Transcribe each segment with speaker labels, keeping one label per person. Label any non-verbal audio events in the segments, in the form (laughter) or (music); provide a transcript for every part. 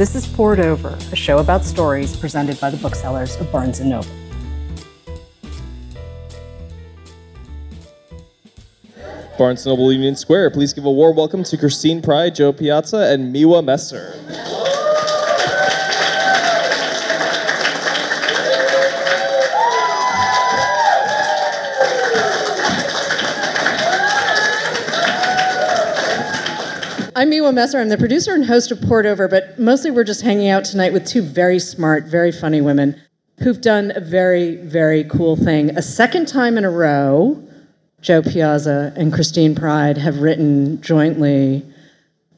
Speaker 1: This is Poured Over, a show about stories presented by the booksellers of Barnes & Noble.
Speaker 2: Barnes & Noble Union Square, please give a warm welcome to Christine Pride, Jo Piazza, and Miwa Messer.
Speaker 3: I'm Miwa Messer. I'm the producer and host of Poured Over, but mostly we're just hanging out tonight with two very smart, very funny women who've done a very, very cool thing. A second time in a row, Jo Piazza and Christine Pride have written jointly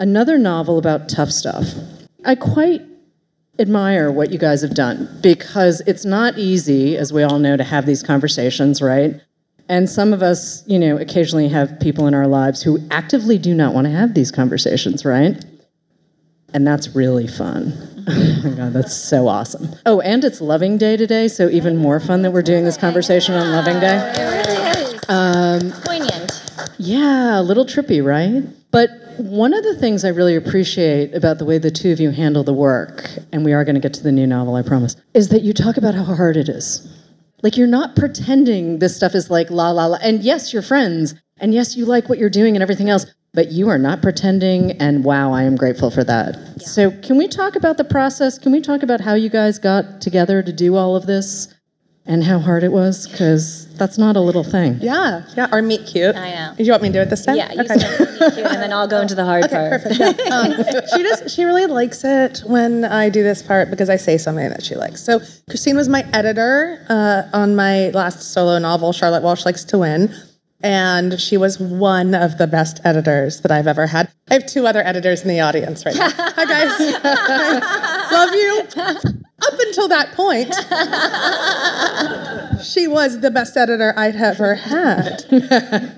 Speaker 3: another novel about tough stuff. I quite admire what you guys have done because it's not easy, as we all know, to have these conversations, right? And some of us, you know, occasionally have people in our lives who actively do not want to have these conversations, right? And that's really fun. (laughs) oh my God, that's so awesome. Oh, and it's Loving Day today, so even more fun that we're doing this conversation on Loving Day.
Speaker 4: It really is.
Speaker 3: Um,
Speaker 4: Poignant.
Speaker 3: yeah, a little trippy, right? But one of the things I really appreciate about the way the two of you handle the work, and we are going to get to the new novel, I promise, is that you talk about how hard it is. Like you're not pretending this stuff is like la la la. And yes, you're friends, and yes, you like what you're doing and everything else, but you are not pretending. And wow, I am grateful for that. So, can we talk about the process? Can we talk about how you guys got together to do all of this? And how hard it was, because that's not a little thing.
Speaker 5: Yeah, yeah, or meet cute.
Speaker 4: I know.
Speaker 5: Do you want me to do it this time?
Speaker 4: Yeah, you
Speaker 5: okay.
Speaker 4: start with me and then I'll go into the hard
Speaker 5: Okay,
Speaker 4: part.
Speaker 5: perfect. Yeah. (laughs) Um, she just she really likes it when I do this part because I say something that she likes. So Christine was my editor uh, on my last solo novel, Charlotte Walsh Likes to Win. And she was one of the best editors that I've ever had. I have two other editors in the audience right now. Hi guys. (laughs) Love you. Up until that point, (laughs) she was the best editor I'd ever had.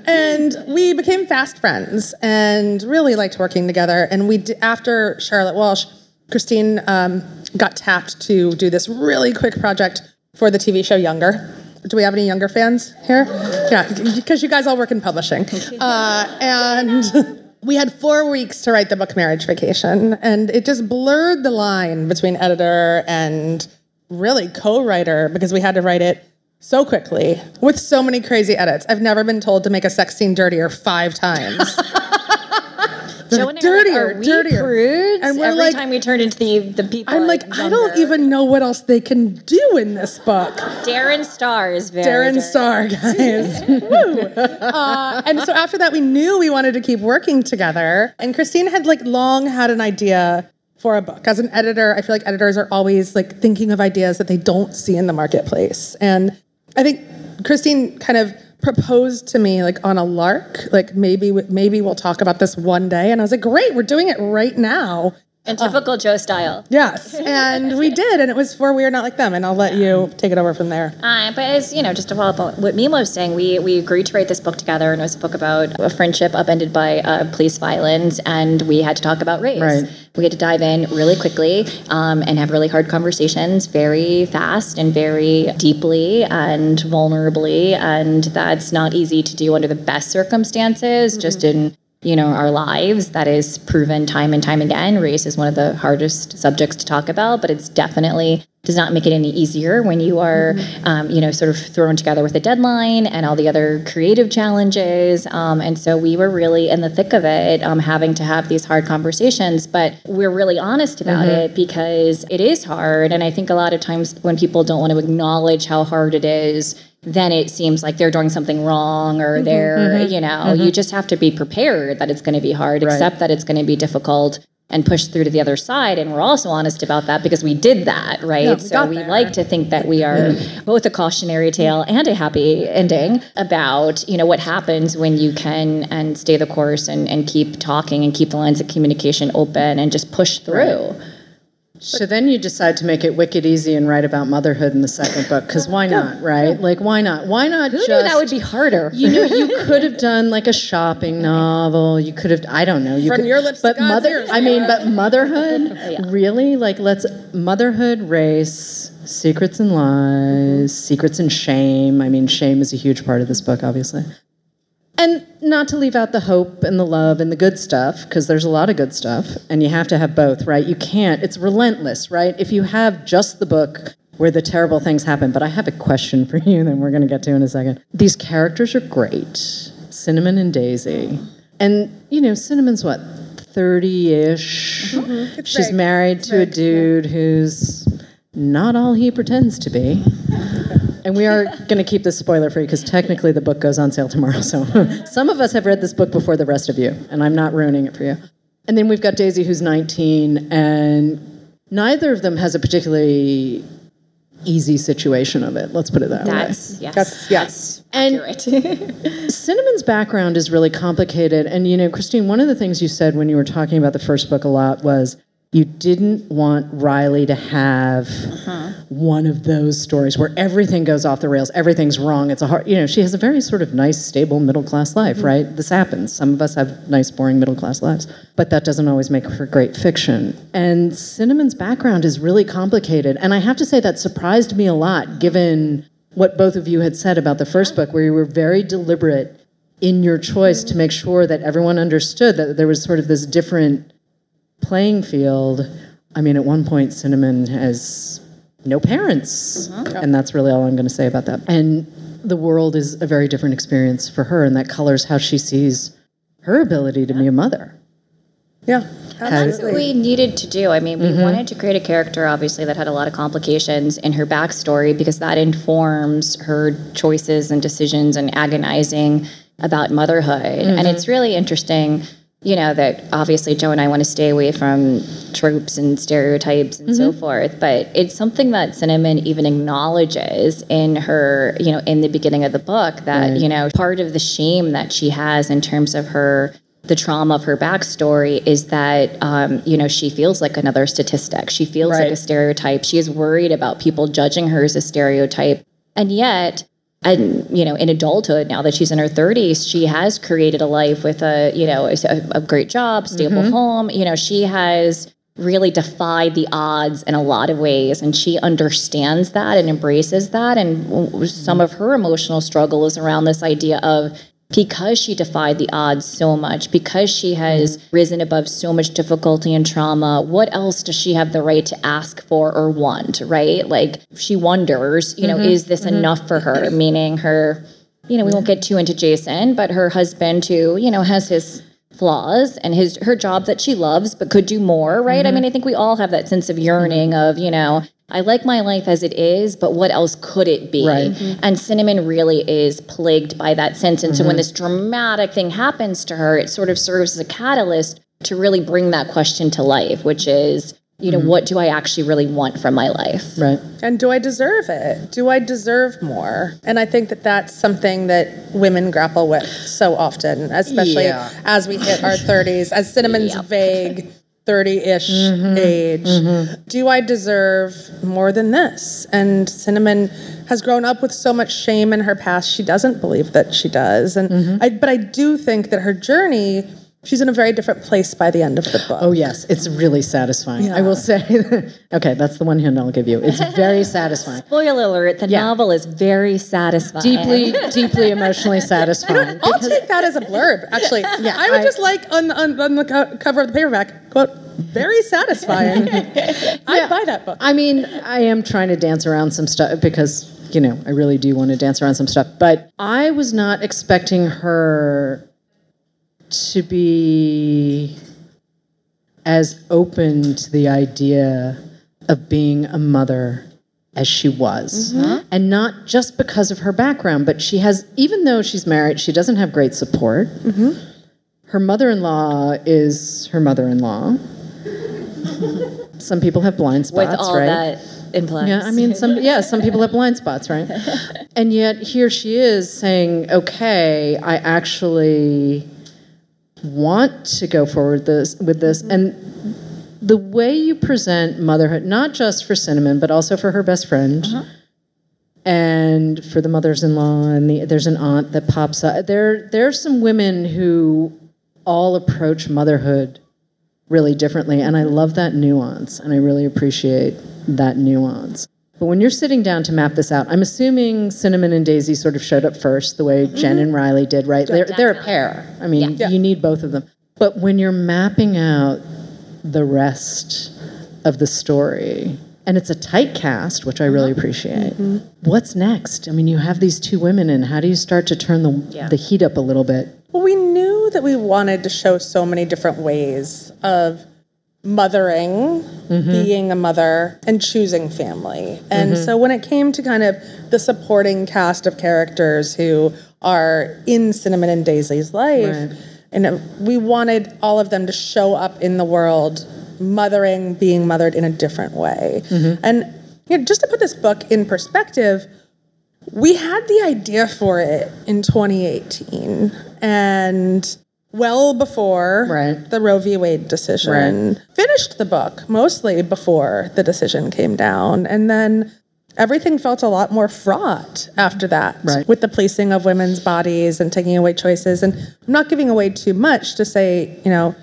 Speaker 5: and we became fast friends and really liked working together. And we, d- after Charlotte Walsh, Christine um, got tapped to do this really quick project for the TV show Younger. Do we have any younger fans here? Yeah, because you guys all work in publishing. Uh, and (laughs) we had four weeks to write the book Marriage Vacation, and it just blurred the line between editor and really co-writer because we had to write it so quickly with so many crazy edits. I've never been told to make a sex scene dirtier five times. (laughs)
Speaker 4: Jo and I are like,
Speaker 5: dirtier,
Speaker 4: are we
Speaker 5: dirtier.
Speaker 4: prudes?
Speaker 5: And we're
Speaker 4: Every
Speaker 5: like-
Speaker 4: time we turned into the the people.
Speaker 5: I'm like, I don't even know what else they can do in this book.
Speaker 4: Darren Star is very.
Speaker 5: Darren
Speaker 4: dirty.
Speaker 5: Star, guys. (laughs) Woo. Uh, and so after that, we knew we wanted to keep working together. And Christine had like long had an idea for a book. As an editor, I feel like editors are always like thinking of ideas that they don't see in the marketplace. And I think Christine kind of proposed to me like on a lark, like maybe maybe we'll talk about this one day. And I was like, great, we're doing it right now.
Speaker 4: In typical Jo style.
Speaker 5: Yes, and we (laughs) did, and it was for We Are Not Like Them. And I'll let you take it over from there.
Speaker 4: Uh, but as you know, just to follow up on what Miwa was saying, we we agreed to write this book together, and it was a book about a friendship upended by uh, police violence, and we had to talk about race.
Speaker 3: Right.
Speaker 4: We had to dive in really quickly um, and have really hard conversations, very fast and very deeply and vulnerably, and that's not easy to do under the best circumstances. Just in you know our lives that is proven time and time again. Race is one of the hardest subjects to talk about but it's definitely does not make it any easier when you are um, you know sort of thrown together with a deadline and all the other creative challenges. Um, and so we were really in the thick of it um, having to have these hard conversations but we're really honest about it because it is hard. And i think a lot of times when people don't want to acknowledge how hard it is then it seems like they're doing something wrong or mm-hmm, they're, mm-hmm, you know, mm-hmm. you just have to be prepared that it's going to be hard, accept that it's going to be difficult and push through to the other side. And we're also honest about that because we did that, right?
Speaker 5: we
Speaker 4: so we
Speaker 5: there.
Speaker 4: like to think that we are both a cautionary tale and a happy ending about, you know, what happens when you can and stay the course and, and keep talking and keep the lines of communication open and just push through.
Speaker 3: So then you decide to make it wicked easy and write about motherhood in the second book, because why not, right? Like, why not? Why not
Speaker 4: Who
Speaker 3: just.
Speaker 4: knew that would be harder?
Speaker 3: You know, you could have done like a shopping novel. You could have, I don't know. You
Speaker 5: From
Speaker 3: could,
Speaker 5: your lips
Speaker 3: but mother.
Speaker 5: ears,
Speaker 3: I mean, but motherhood, (laughs) really? Like, let's motherhood, race, secrets and lies, secrets and shame. I mean, shame is a huge part of this book, obviously. And not to leave out the hope and the love and the good stuff, because there's a lot of good stuff, and you have to have both, right? You can't, it's relentless, right? If you have just the book where the terrible things happen, but I have a question for you that we're going to get to in a second. These characters are great Cinnamon and Daisy. And, you know, Cinnamon's what, 30 ish? She's
Speaker 5: vague.
Speaker 3: married to a dude who's not all he pretends to be. (laughs) And we are going to keep this spoiler free because technically the book goes on sale tomorrow. So (laughs) some of us have read this book before the rest of you, and I'm not ruining it for you. And then we've got Daisy, who's 19, and neither of them has a particularly easy situation of it. Let's put it that way.
Speaker 4: That's yes.
Speaker 5: That's- yes.
Speaker 3: And- (laughs) Cinnamon's background is really complicated. And, you know, Christine, one of the things you said when you were talking about the first book a lot was you didn't want Riley to have uh-huh. one of those stories where everything goes off the rails, everything's wrong. It's a hard, you know, she has a very sort of nice, stable middle class life, mm-hmm. right? This happens. Some of us have nice, boring middle class lives, but that doesn't always make for great fiction. And Cinnamon's background is really complicated. And I have to say that surprised me a lot given what both of you had said about the first book, where you were very deliberate in your choice to mm-hmm. make sure that everyone understood that there was sort of this different playing field. I mean, at one point, Cinnamon has no parents, uh-huh. and that's really all I'm going to say about that. And the world is a very different experience for her, and that colors how she sees her ability to be a mother.
Speaker 5: Yeah.
Speaker 4: That's what we needed to do. I mean, we mm-hmm. wanted to create a character, obviously, that had a lot of complications in her backstory because that informs her choices and decisions and agonizing about motherhood. And mm-hmm. it's really interesting, you know, that obviously Jo and I want to stay away from tropes and stereotypes and so forth, but it's something that Cinnamon even acknowledges in her, you know, in the beginning of the book that, you know, part of the shame that she has in terms of her the trauma of her backstory is that um, you know she feels like another statistic. She feels like a stereotype. She is worried about people judging her as a stereotype, and yet. And you know, in adulthood, now that she's in her 30s, she has created a life with a you know a, a great job, stable mm-hmm. home. You know, she has really defied the odds in a lot of ways, and she understands that and embraces that. And some mm-hmm. of her emotional struggle is around this idea of because she defied the odds so much, because she has risen above so much difficulty and trauma, what else does she have the right to ask for or want, right? Like she wonders, you know, mm-hmm. is this mm-hmm. enough for her? Meaning her, you know, we won't get too into Jason, but her husband who, you know, has his flaws and his her job that she loves but could do more, right? I mm-hmm. mean, I think we all have that sense of yearning of, you know, I like my life as it is, but what else could it be?
Speaker 3: Right.
Speaker 4: And Cinnamon really is plagued by that sense. And so when mm-hmm. this dramatic thing happens to her, it sort of serves as a catalyst to really bring that question to life, which is, you know, mm-hmm. what do I actually really want from my life?
Speaker 3: Right.
Speaker 5: And do I deserve it? Do I deserve more? And I think that that's something that women grapple with so often, especially
Speaker 3: Yeah.
Speaker 5: as we hit our 30s, as Cinnamon's
Speaker 4: Yep.
Speaker 5: vague 30 ish mm-hmm. age. Mm-hmm. Do I deserve more than this? And Cinnamon has grown up with so much shame in her past, she doesn't believe that she does. And mm-hmm. I, but I do think that her journey, she's in a very different place by the end of the book.
Speaker 3: Oh yes, it's really satisfying. I will say. (laughs) okay, that's the one hint I'll give you. It's very (laughs) satisfying.
Speaker 4: Spoiler alert, the
Speaker 3: Yeah.
Speaker 4: novel is very satisfying.
Speaker 3: Deeply, deeply emotionally (laughs) satisfying.
Speaker 5: I'll take that as a blurb. Actually,
Speaker 3: Yeah,
Speaker 5: I would
Speaker 3: I-
Speaker 5: just like on on, on the co- cover of the paperback quote very satisfying. I'd buy that book.
Speaker 3: I mean, I am trying to dance around some stuff because, you know, I really do want to dance around some stuff. But I was not expecting her to be as open to the idea of being a mother as she was. Mm-hmm. And not just because of her background, but she has, even though she's married, she doesn't have great support. Mm-hmm. Her mother in law is her mother in law. Some people have blind spots,
Speaker 4: with all
Speaker 3: right?
Speaker 4: that implies.
Speaker 3: Yeah, I mean, some (laughs) yeah, some people have blind spots, right? (laughs) And yet here she is saying, "Okay, I actually want to go forward this with this." Mm-hmm. And the way you present motherhood, not just for Cinnamon, but also for her best friend. Uh-huh. And for the mothers-in-law, and the, there's an aunt that pops up. There, there's some women who all approach motherhood really differently, and I love that nuance, and I really appreciate that nuance. But when you're sitting down to map this out, I'm assuming Cinnamon and Daisy sort of showed up first, the way mm-hmm. Jen and Riley did, right? They're, they're a pair. I mean,
Speaker 5: Yeah.
Speaker 3: you need both of them. But when you're mapping out the rest of the story, and it's a tight cast, which I really uh-huh. appreciate. Mm-hmm. What's next? I mean, you have these two women, and how do you start to turn the the heat up a little bit?
Speaker 5: Well, we knew that we wanted to show so many different ways of mothering, mm-hmm. being a mother, and choosing family. And mm-hmm. so when it came to kind of the supporting cast of characters who are in Cinnamon and Daisy's life,
Speaker 3: Right.
Speaker 5: and we wanted all of them to show up in the world mothering, being mothered in a different way. Mm-hmm. And you know, just to put this book in perspective, we had the idea for it in 2018 and well before
Speaker 3: Right.
Speaker 5: the Roe v. Wade decision. Finished the book mostly before the decision came down. And then everything felt a lot more fraught after that
Speaker 3: Right.
Speaker 5: with the policing of women's bodies and taking away choices. And I'm not giving away too much to say, you know,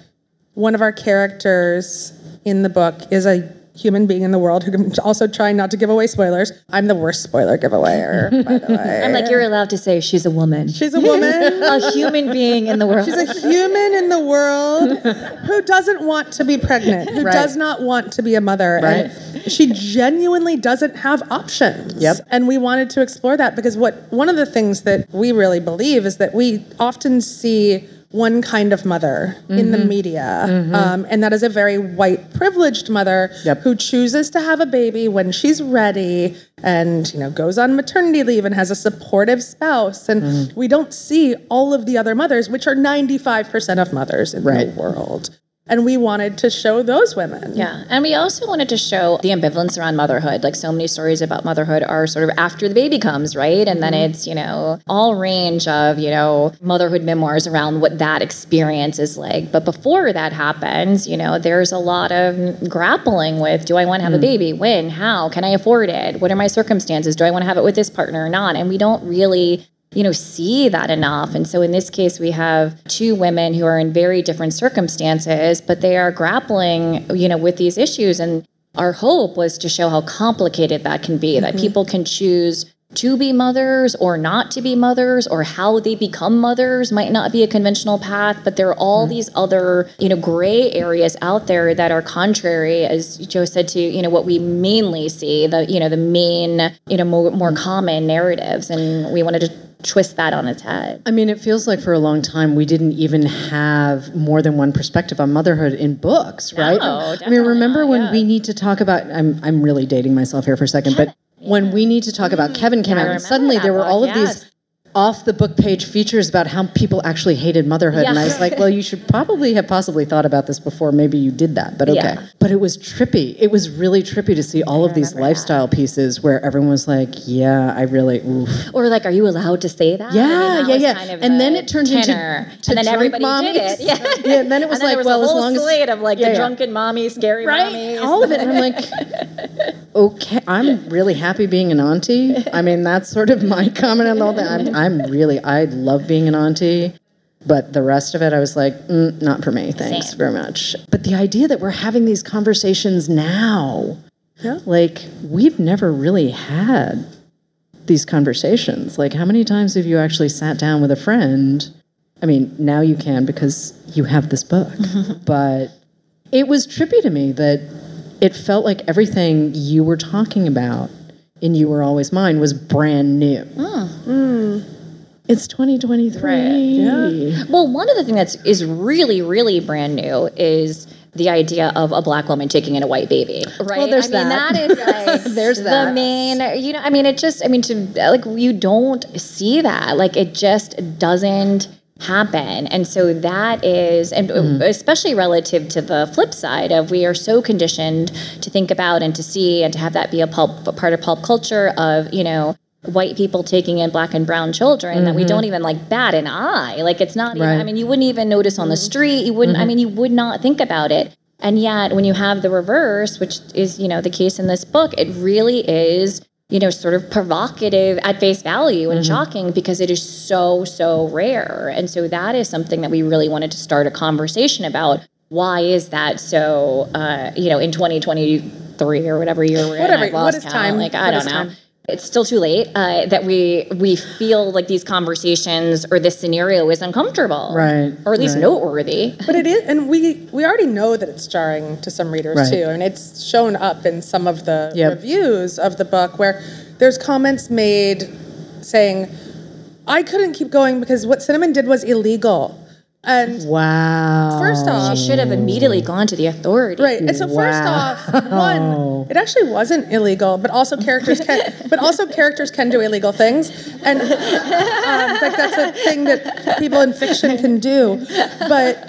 Speaker 5: one of our characters in the book is a human being in the world who can also trying not to give away spoilers. I'm the worst spoiler giveawayer, by the way. (laughs)
Speaker 4: I'm like, you're allowed to say she's a woman.
Speaker 5: She's a woman. (laughs)
Speaker 4: a human being in the world.
Speaker 5: She's a human in the world who doesn't want to be pregnant, who
Speaker 3: Right.
Speaker 5: does not want to be a mother. And she genuinely doesn't have options.
Speaker 3: Yep.
Speaker 5: And we wanted to explore that because what one of the things that we really believe is that we often see one kind of mother in the
Speaker 3: Mm-hmm.
Speaker 5: media. Um, and that is a very white privileged mother
Speaker 3: Yep.
Speaker 5: who chooses to have a baby when she's ready and you know goes on maternity leave and has a supportive spouse and
Speaker 3: Mm-hmm.
Speaker 5: we don't see all of the other mothers which are 95% of mothers in
Speaker 3: Right.
Speaker 5: the world and we wanted to show those women
Speaker 4: Yeah, and we also wanted to show the ambivalence around motherhood. Like so many stories about motherhood are sort of after the baby comes, right? And then mm-hmm. it's, you know, all range of, you know, motherhood memoirs around what that experience is like. But before that happens, you know, there's a lot of grappling with do I want to have a mm. baby? When? How? Can I afford it? What are my circumstances? Do I want to have it with this partner or not? And we don't really you know, see that enough. And so in this case, we have two women who are in very different circumstances, but they are grappling, you know, with these issues. And our hope was to show how complicated that can be, that mm-hmm. people can choose to be mothers or not to be mothers or how they become mothers might not be a conventional path but there are all mm. these other you know gray areas out there that are contrary as jo said to you know what we mainly see the you know the main you know more, more common narratives and we wanted to twist that on its head
Speaker 3: I mean, it feels like for a long time we didn't even have more than one perspective on motherhood in books, right? I mean, remember when
Speaker 4: yeah.
Speaker 3: we need to talk about? I'm I'm really dating myself here for a second, but when we need to talk about mm-hmm. Kevin came
Speaker 4: I
Speaker 3: out, and suddenly there were
Speaker 4: book,
Speaker 3: all of
Speaker 4: yes.
Speaker 3: these off the book page features about how people actually hated motherhood, and I was like, well, you should probably have possibly thought about this before. Maybe you did that, but okay.
Speaker 4: Yeah.
Speaker 3: But it was trippy. It was really trippy to see all of these
Speaker 4: remember that.
Speaker 3: lifestyle pieces where everyone was like, yeah, I really. Oof.
Speaker 4: or like are you allowed to say that I
Speaker 3: Yeah,
Speaker 4: mean, that
Speaker 3: yeah, yeah.
Speaker 4: kind of
Speaker 3: and then it turned
Speaker 4: tenor.
Speaker 3: into to
Speaker 4: and then everybody
Speaker 3: mommies.
Speaker 4: did it yeah (laughs)
Speaker 3: yeah. And then it was
Speaker 4: then
Speaker 3: like,
Speaker 4: there
Speaker 3: well,
Speaker 4: was a
Speaker 3: as
Speaker 4: whole
Speaker 3: long as
Speaker 4: slate of like
Speaker 3: Yeah,
Speaker 4: the
Speaker 3: yeah.
Speaker 4: drunken mommy, scary
Speaker 3: right,
Speaker 4: mommies.
Speaker 3: all of it. And I'm like, (laughs) okay, I'm really happy being an auntie. I mean, that's sort of my comment on all that. I'm, I'm really, I love being an auntie. But the rest of it, I was like, mm, not for me. Thanks
Speaker 4: Same.
Speaker 3: very much. But the idea that we're having these conversations now, like, we've never really had these conversations. Like, how many times have you actually sat down with a friend? I mean, now you can because you have this book. (laughs) but it was trippy to me that it felt like everything you were talking about in You Were Always Mine was brand new. It's 2023. Yeah.
Speaker 4: Well, one of the things that's is really, really brand new is the idea of a black woman taking in a white baby, right?
Speaker 3: Well, there's
Speaker 4: I mean,
Speaker 3: that.
Speaker 4: that is (laughs) like
Speaker 3: There's
Speaker 4: the
Speaker 3: that.
Speaker 4: main. You know, I mean, it just, I mean, to like you don't see that, like it just doesn't happen and so that is and mm-hmm. especially relative to the flip side of we are so conditioned to think about and to see and to have that be a pulp a part of pulp culture of you know white people taking in black and brown children that we mm-hmm. don't even like bat an eye like it's not even
Speaker 3: Right.
Speaker 4: i mean you wouldn't even notice on the mm-hmm. street you wouldn't i mm-hmm. mean you would not think about it and yet when you have the reverse which is you know the case in this book it really is you know sort of provocative at face value and shocking because it is so so rare and so that is something that we really wanted to start a conversation about why is that so uh, you know in 2023 or whatever year we're
Speaker 5: Whatever,
Speaker 4: in. I've lost
Speaker 5: what is
Speaker 4: count.
Speaker 5: time?
Speaker 4: Like I
Speaker 5: What
Speaker 4: don't know.
Speaker 5: time?
Speaker 4: It's still too late uh, that we we feel like these conversations or this scenario is uncomfortable,
Speaker 3: Right,
Speaker 4: Or at least
Speaker 3: right.
Speaker 4: noteworthy.
Speaker 5: But it is, and we we already know that it's jarring to some readers
Speaker 3: Right.
Speaker 5: too, and it's shown up in some of the
Speaker 3: Yep.
Speaker 5: reviews of the book where there's comments made saying, "I couldn't keep going because what Cinnamon did was illegal," and
Speaker 3: Wow.
Speaker 5: first off,
Speaker 4: She should have immediately gone to the authorities.
Speaker 5: Right. And so first off, one, it actually wasn't illegal, but also characters can but also characters can do illegal things. And um, like that's a thing that people in fiction can do. But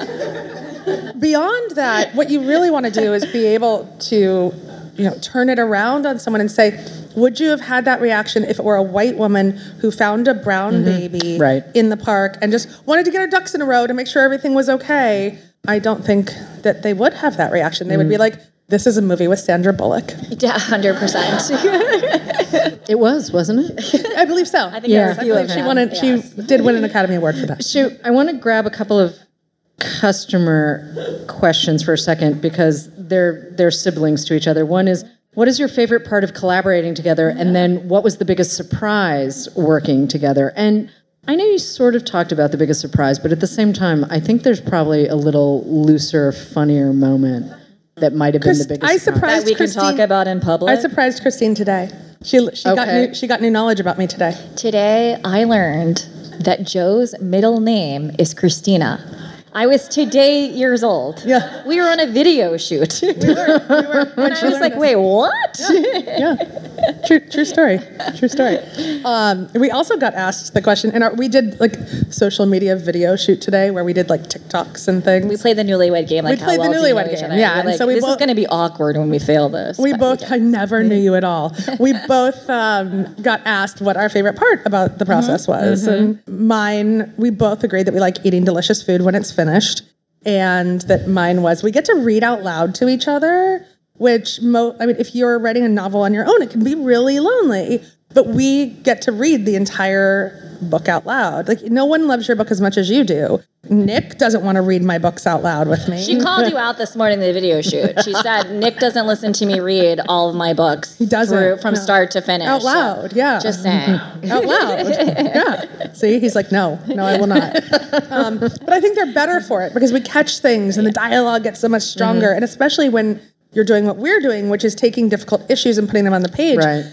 Speaker 5: beyond that, what you really want to do is be able to, you know, turn it around on someone and say, would you have had that reaction if it were a white woman who found a brown mm-hmm. baby
Speaker 3: Right.
Speaker 5: in the park and just wanted to get her ducks in a row to make sure everything was okay? I don't think that they would have that reaction. They would be mm. like, this is a movie with Sandra Bullock.
Speaker 4: Yeah, hundred percent. (laughs)
Speaker 3: It was, wasn't it?
Speaker 5: I believe so. I
Speaker 4: think there were a
Speaker 5: I
Speaker 4: few
Speaker 5: believe
Speaker 4: of
Speaker 5: she
Speaker 4: them,
Speaker 5: won it. She did win an Academy Award for that.
Speaker 3: Shoot, I want to grab a couple of customer questions for a second because they're they're siblings to each other. One is what is your favorite part of collaborating together and then what was the biggest surprise working together? And I know you sort of talked about the biggest surprise, but at the same time, I think there's probably a little looser, funnier moment that might have been the biggest
Speaker 5: I
Speaker 3: surprise.
Speaker 5: surprised
Speaker 4: that we can talk about in public.
Speaker 5: I surprised Christine today. She she got new, she got new knowledge about me today.
Speaker 4: Today, I learned that Jo's middle name is Christina. I was today years old.
Speaker 5: Yeah.
Speaker 4: We were on a video shoot.
Speaker 5: We were, we were (laughs) when
Speaker 4: I
Speaker 5: she
Speaker 4: was like, wait, what?
Speaker 5: yeah, true, true story, true story. (laughs) Um, we also got asked the question, and our, we did like social media video shoot today, where we did like TikToks and things.
Speaker 4: We played the newlywed game. Like
Speaker 5: We played
Speaker 4: how
Speaker 5: the
Speaker 4: well know
Speaker 5: newlywed game,
Speaker 4: other?
Speaker 5: yeah,
Speaker 4: We're
Speaker 5: and
Speaker 4: like,
Speaker 5: so we
Speaker 4: this is going to be awkward when we fail this.
Speaker 5: we both,
Speaker 4: did.
Speaker 5: I never knew you at all. We (laughs) both um, got asked what our favorite part about the process was. And mine, we both agreed that we like eating delicious food when it's finished. And that mine was we get to read out loud to each other, which, mo- I mean, if you're writing a novel on your own, it can be really lonely. But we get to read the entire book out loud. Like, no one loves your book as much as you do. Nick doesn't want to read my books out loud with me.
Speaker 4: She called you out this morning in the video shoot. She (laughs) said Nick doesn't listen to me read all of my books. He
Speaker 5: doesn't,
Speaker 4: from
Speaker 5: no.
Speaker 4: start to finish.
Speaker 5: out
Speaker 4: So,
Speaker 5: loud, yeah.
Speaker 4: just saying. (laughs)
Speaker 5: out loud. yeah. See, he's like, no, no, I will not. (laughs) Um, but I think they're better for it because we catch things and the dialogue gets so much stronger.
Speaker 3: Mm-hmm.
Speaker 5: And especially when you're doing what we're doing, which is taking difficult issues and putting them on the page.
Speaker 3: Right.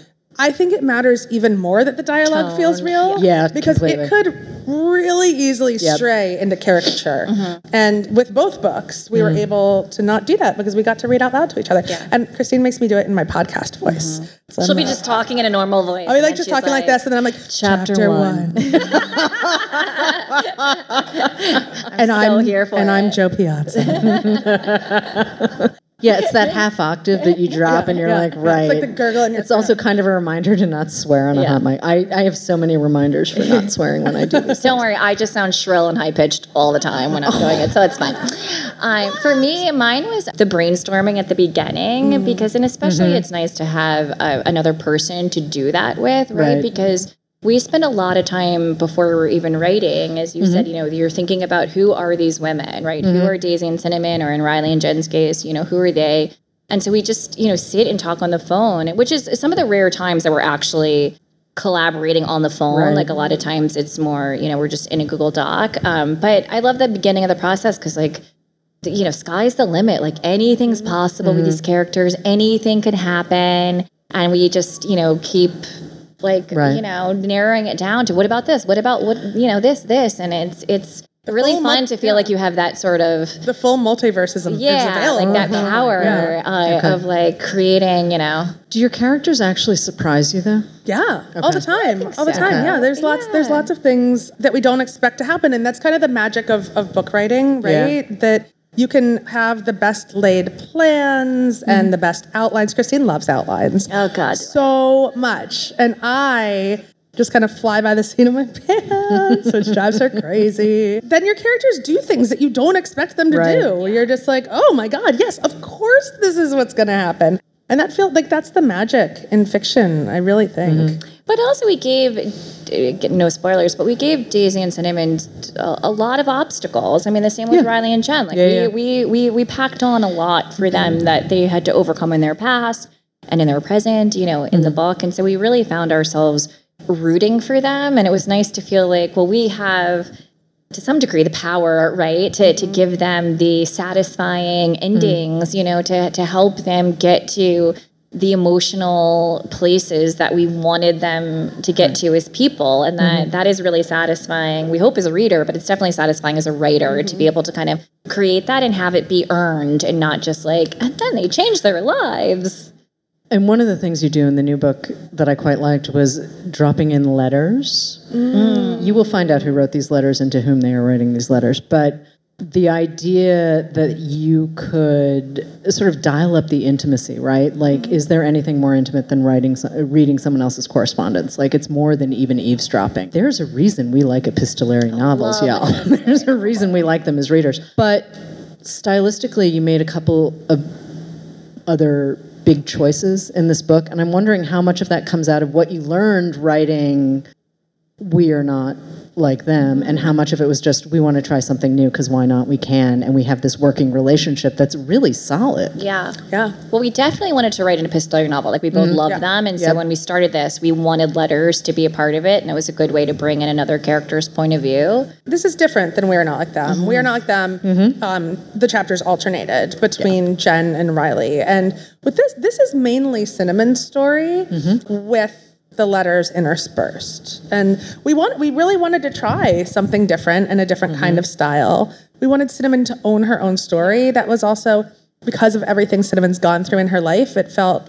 Speaker 5: I think it matters even more that the dialogue feels real.
Speaker 3: Yeah,
Speaker 5: because
Speaker 3: completely.
Speaker 5: it could really easily
Speaker 3: Yep.
Speaker 5: stray into caricature.
Speaker 4: Mm-hmm.
Speaker 5: And with both books, we
Speaker 3: Mm.
Speaker 5: were able to not do that because we got to read out loud to each other. And Christine makes me do it in my podcast voice. So
Speaker 4: She'll
Speaker 5: I'm
Speaker 4: be
Speaker 5: not-
Speaker 4: just talking in a normal voice.
Speaker 5: I'll be like just talking like, this, and then I'm like,
Speaker 4: Chapter
Speaker 5: chapter,
Speaker 4: one."
Speaker 5: one. (laughs) and
Speaker 4: so
Speaker 5: I'm
Speaker 4: here for
Speaker 5: and I'm. Jo Piazza. (laughs)
Speaker 3: Yeah, it's that half octave that you (laughs) drop and you're
Speaker 5: yeah,
Speaker 3: like, right.
Speaker 5: It's like the gurgle in your
Speaker 3: It's also kind of a reminder to not swear on a
Speaker 4: Yeah.
Speaker 3: hot mic. I, I have so many reminders for not swearing when I do (laughs) this.
Speaker 4: Don't worry, I just sound shrill and high pitched all the time when I'm doing it, so it's fine. Um, for me, mine was the brainstorming at the beginning because, and especially it's nice to have uh, another person to do that with, right?
Speaker 3: Right.
Speaker 4: Because we spend a lot of time before we're even writing, as you said, mm-hmm. you know, you're thinking about who are these women, right? Who mm-hmm. are Daisy and Cinnamon, or in Riley and Jen's case, you know, who are they? And so we just, you know, sit and talk on the phone, which is some of the rare times that we're actually collaborating on the phone.
Speaker 3: Right.
Speaker 4: Like a lot of times it's more, you know, we're just in a Google Doc. Um, but I love the beginning of the process because, like, the- you know, sky's the limit. Like anything's possible with mm-hmm. these characters, anything could happen. And we just, you know, keep like,
Speaker 3: Right.
Speaker 4: you know, narrowing it down to what about this? What about what, you know, this, this. And it's, it's, really fun
Speaker 5: mul-
Speaker 4: to feel
Speaker 5: yeah.
Speaker 4: like you have that sort of
Speaker 5: the full multiverse is, is
Speaker 4: yeah,
Speaker 5: available.
Speaker 4: like that power
Speaker 5: Yeah.
Speaker 4: uh, of like creating, you know.
Speaker 3: Do your characters actually surprise you though?
Speaker 5: Yeah, all the time, all the
Speaker 4: so.
Speaker 5: time. Yeah, there's lots. There's lots of things that we don't expect to happen, and that's kind of the magic of of book writing,
Speaker 3: Yeah.
Speaker 5: right? That you can have the best laid plans mm-hmm. and the best outlines. Christine loves outlines.
Speaker 4: Oh God.
Speaker 5: so much. And I just kind of fly by the seat of my (laughs) pants, which drives her crazy. Then your characters do things that you don't expect them to
Speaker 3: Right.
Speaker 5: do. You're just like, oh my God, yes, of course this is what's going to happen. And that feels like that's the magic in fiction, I really think. Mm-hmm.
Speaker 4: But also, we gave no spoilers, but we gave Daisy and Cinnamon a, a lot of obstacles. I mean, the same with Riley and Jen. Like
Speaker 3: Yeah,
Speaker 4: we,
Speaker 3: yeah.
Speaker 4: we we we packed on a lot for them that they had to overcome in their past and in their present. You know, in the mm-hmm. book, and so we really found ourselves rooting for them, and it was nice to feel like, well, we have to some degree the power right to, to mm-hmm. give them the satisfying mm. endings you know to, to help them get to the emotional places that we wanted them to get to as people. And that mm-hmm. that is really satisfying. We hope as a reader but it's definitely satisfying as a writer to be mm-hmm. able to kind of create that and have it be earned and not just like and then they change their lives.
Speaker 3: And one of the things you do in the new book that I quite liked was dropping in letters. Mm. Mm. You will find out who wrote these letters and to whom they are writing these letters. But the idea that you could sort of dial up the intimacy, right? Like, is there anything more intimate than writing, reading someone else's correspondence? Like, it's more than even eavesdropping. There's a reason we like epistolary novels, y'all. (laughs) There's a reason we like them as readers. But stylistically, you made a couple of other big choices in this book and i'm wondering how much of that comes out of what you learned writing we are not like them and how much of it was just we want to try something new because why not we can and we have this working relationship that's really solid
Speaker 4: yeah
Speaker 5: Yeah.
Speaker 4: Well, we definitely wanted to write an epistolary novel. Like we both mm-hmm. love
Speaker 5: Yeah.
Speaker 4: them, and so when we started this, we wanted letters to be a part of it, and it was a good way to bring in another character's point of view.
Speaker 5: This is different than We Are Not Like Them. Mm-hmm. We Are Not Like Them. Mm-hmm. Um, the chapters alternated between Jen and Riley, and with this, this is mainly Cinnamon's story with the letters interspersed. And we want, we really wanted to try something different and a different kind mm-hmm. of style. We wanted Cinnamon to own her own story. That was also because of everything Cinnamon's gone through in her life. It felt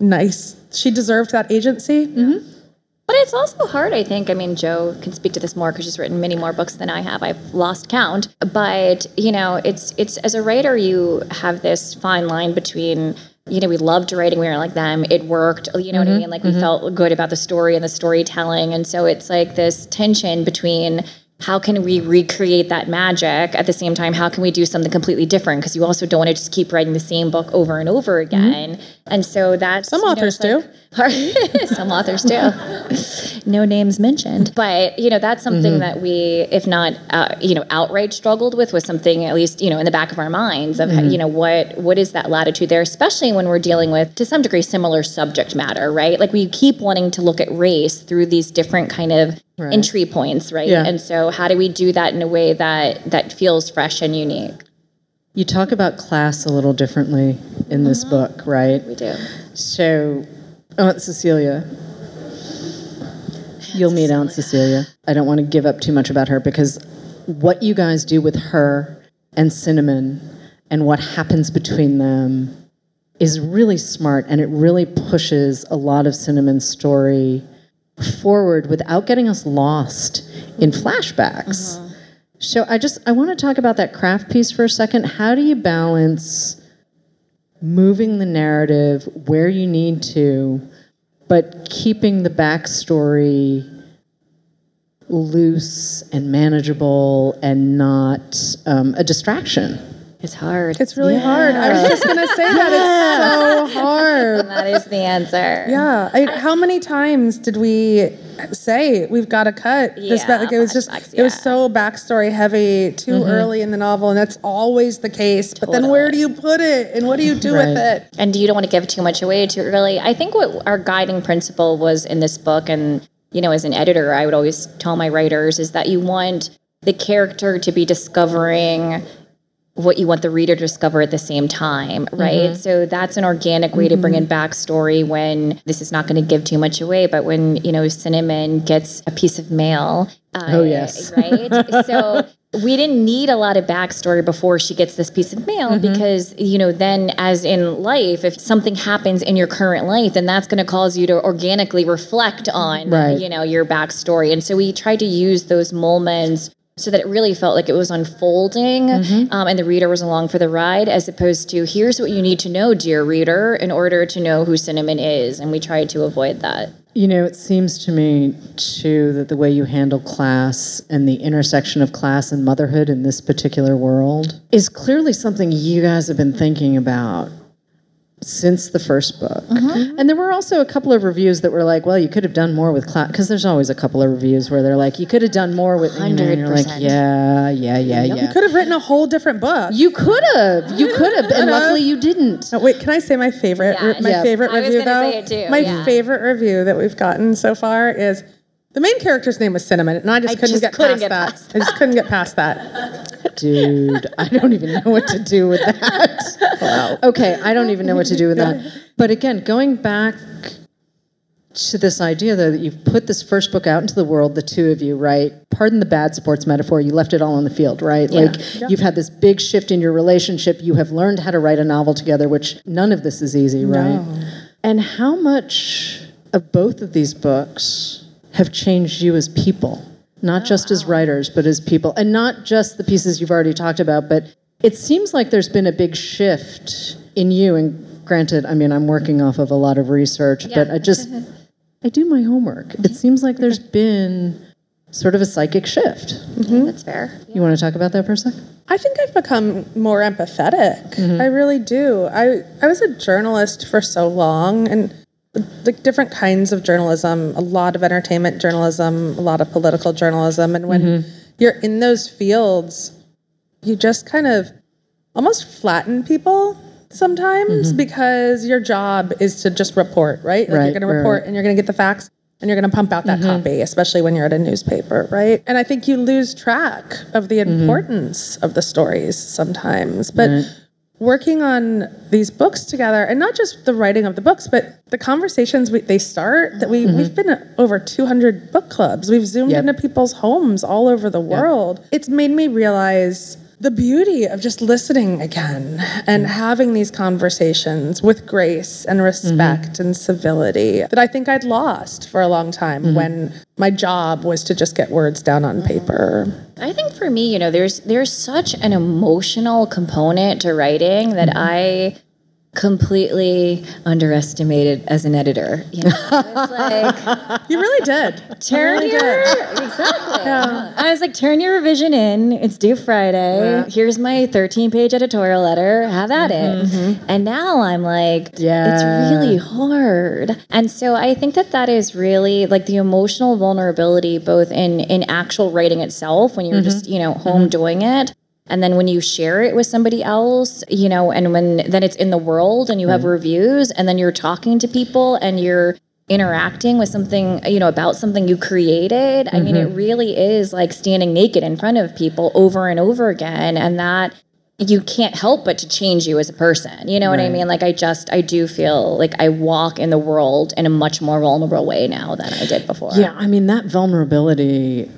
Speaker 5: nice. She deserved that agency. Mm-hmm.
Speaker 4: But it's also hard, I think. I mean, Jo can speak to this more because she's written many more books than I have. I've lost count. But you know, it's it's as a writer, you have this fine line between. You know, we loved writing. We were like them. It worked. You know what I mm-hmm. mean? Like we mm-hmm. felt good about the story and the storytelling. And so it's like this tension between how can we recreate that magic at the same time? How can we do something completely different? Because you also don't want to just keep writing the same book over and over mm-hmm. again. And so that's
Speaker 5: Some
Speaker 4: you know,
Speaker 5: authors
Speaker 4: do. (laughs) Some authors do. (laughs) No names mentioned. But you know that's something mm-hmm. that we if not uh, you know outright struggled with was something at least you know in the back of our minds of mm-hmm. you know what what is that latitude there? Especially when we're dealing with to some degree similar subject matter right? Like we keep wanting to look at race through these different kind of entry points right?
Speaker 3: Yeah.
Speaker 4: and so how do we do that in a way that that feels fresh and unique?
Speaker 3: You talk about class a little differently in this mm-hmm. book right?
Speaker 4: We do.
Speaker 3: So, Aunt Cecilia, you'll meet Aunt Cecilia. I don't want to give up too much about her because what you guys do with her and Cinnamon and what happens between them is really smart and it really pushes a lot of Cinnamon's story forward without getting us lost in flashbacks. So I just I want to talk about that craft piece for a second. How do you balance moving the narrative where you need to, but keeping the backstory loose and manageable and not um, a distraction.
Speaker 4: It's hard
Speaker 5: It's really hard. I was just gonna say that it's so hard.
Speaker 4: that is the answer
Speaker 5: Yeah. I, how many times did we say we've got to cut this?
Speaker 4: Yeah,
Speaker 5: back? Like it was just
Speaker 4: flashbacks,
Speaker 5: it was so backstory heavy too mm-hmm. early in the novel, and that's always the case. But then where do you put it, and what do you do with it?
Speaker 4: and you don't want to give too much away too early. I think what our guiding principle was in this book, and you know, as an editor, I would always tell my writers is that you want the character to be discovering what you want the reader to discover at the same time, right? Mm-hmm. So that's an organic way to bring in mm-hmm. backstory when this is not going to give too much away, but when, you know, Cinnamon gets a piece of mail. Uh,
Speaker 3: Oh, yes.
Speaker 4: Right? (laughs) so we didn't need a lot of backstory before she gets this piece of mail mm-hmm. because, you know, then as in life, if something happens in your current life, then that's going to cause you to organically reflect on,
Speaker 3: Right.
Speaker 4: you know, your backstory. And so we tried to use those moments so that it really felt like it was unfolding um, and the reader was along for the ride as opposed to here's what you need to know dear reader in order to know who cinnamon is. And we tried to avoid that.
Speaker 3: You know, it seems to me too that the way you handle class and the intersection of class and motherhood in this particular world is clearly something you guys have been thinking about since the first book.
Speaker 4: Mm-hmm.
Speaker 3: And there were also a couple of reviews that were like, well, you could have done more with class. Because there's always a couple of reviews where they're like, you could have done more with. And You know, you're like,
Speaker 4: 100%.
Speaker 3: yeah, yeah, yeah, You
Speaker 5: Could have written a whole different book.
Speaker 3: You could have. You could have. And luckily you didn't.
Speaker 5: Oh, wait, can I say my favorite?
Speaker 4: Yeah,
Speaker 5: my
Speaker 3: yeah.
Speaker 5: favorite
Speaker 4: I was
Speaker 5: review
Speaker 4: gonna
Speaker 5: though.
Speaker 4: say it too,
Speaker 5: my
Speaker 4: yeah.
Speaker 5: favorite review that we've gotten so far is the main character's name was Cinnamon, and I just
Speaker 4: I
Speaker 5: couldn't
Speaker 4: just
Speaker 5: get
Speaker 4: couldn't
Speaker 5: past
Speaker 4: get
Speaker 5: that.
Speaker 4: past
Speaker 5: I just couldn't get past that. (laughs)
Speaker 3: Dude, I don't even know what to do with that. (laughs) Okay, I don't even know what to do with that. But again, going back to this idea though that you've put this first book out into the world, the two of you, right? Pardon the bad sports metaphor, you left it all on the field, right? yeah. Like you've had this big shift in your relationship, you have learned how to write a novel together, which none of this is easy, right? no. And how much of both of these books have changed you as people? Not just as writers, but as people. And not just the pieces you've already talked about, but it seems like there's been a big shift in you. And granted, I mean, I'm working off of a lot of research, but I just, (laughs) I do my homework. It mm-hmm. seems like there's been sort of a psychic shift. Mm-hmm. Mm-hmm.
Speaker 4: That's fair.
Speaker 3: You want to talk about that for a sec?
Speaker 5: I think I've become more empathetic.
Speaker 3: Mm-hmm.
Speaker 5: I really do. I I was a journalist for so long and like different kinds of journalism, a lot of entertainment journalism, a lot of political journalism and when
Speaker 3: Mm-hmm.
Speaker 5: you're in those fields, you just kind of almost flatten people sometimes because your job is to just report, right? Like
Speaker 3: Mm-hmm. Right,
Speaker 5: you're going to report
Speaker 3: right.
Speaker 5: and you're going to get the facts and you're going to pump out that copy, especially when you're at a newspaper, right? And I think you lose track of the importance of the stories sometimes. But working on these books together, and not just the writing of the books, but the conversations we, they start. That we mm-hmm. we've been at over 200 book clubs. We've zoomed
Speaker 3: Yep.
Speaker 5: into people's homes all over the world. It's made me realize the beauty of just listening again and mm. having these conversations with grace and mm-hmm. respect and civility that I think I'd lost for a long time mm-hmm. when my job was to just get words down on mm-hmm. paper.
Speaker 4: I think for me, you know, there's there's such an emotional component to writing that I completely underestimated as an editor. You know, it's like (laughs)
Speaker 5: You really did.
Speaker 4: turn your (laughs) exactly. I was like, turn your revision in. It's due Friday. Here's my 13 page editorial letter. Have at it. Mm-hmm. Mm-hmm. And now I'm like,
Speaker 3: Yeah.
Speaker 4: it's really hard. And so I think that that is really like the emotional vulnerability, both in in actual writing itself, when you're mm-hmm. just you know home doing it. And then when you share it with somebody else, you know, and when then it's in the world and you have reviews, and then you're talking to people and you're interacting with something, you know, about something you created. I mean, it mm-hmm. really is like standing naked in front of people over and over again. And that you can't help but to change you as a person. You know what I mean? Like I just I do feel like I walk in the world in a much more vulnerable way now than I did before.
Speaker 3: Yeah, I mean, that vulnerability,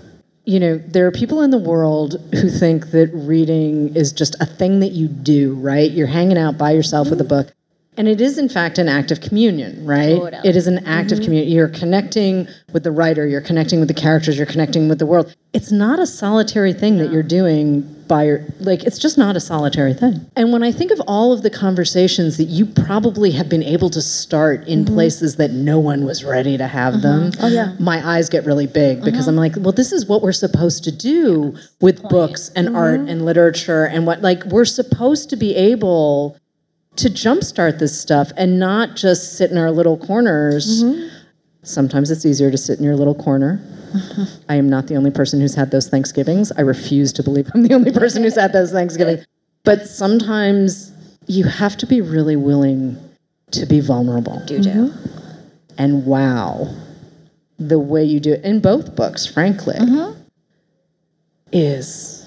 Speaker 3: you know, there are people in the world who think that reading is just a thing that you do, right? You're hanging out by yourself with a book. And it is, in fact, an act of communion, right?
Speaker 4: Totally.
Speaker 3: It is an act of mm-hmm. communion. You're connecting with the writer, you're connecting with the characters, you're connecting with the world. It's not a solitary thing that you're doing by your, like, it's just not a solitary thing. And when I think of all of the conversations that you probably have been able to start in mm-hmm. places that no one was ready to have mm-hmm. them, oh, yeah. my eyes get really big because I'm like, well, this is what we're supposed to do with books and art and literature and what, like, we're supposed to be able to jumpstart this stuff and not just sit in our little corners. Mm-hmm. Sometimes it's easier to sit in your little corner. (laughs) I am not the only person who's had those Thanksgivings. I refuse to believe I'm the only person who's had those Thanksgivings. But sometimes you have to be really willing to be vulnerable.
Speaker 4: You do. Mm-hmm.
Speaker 3: And wow, the way you do it in both books, frankly, mm-hmm. is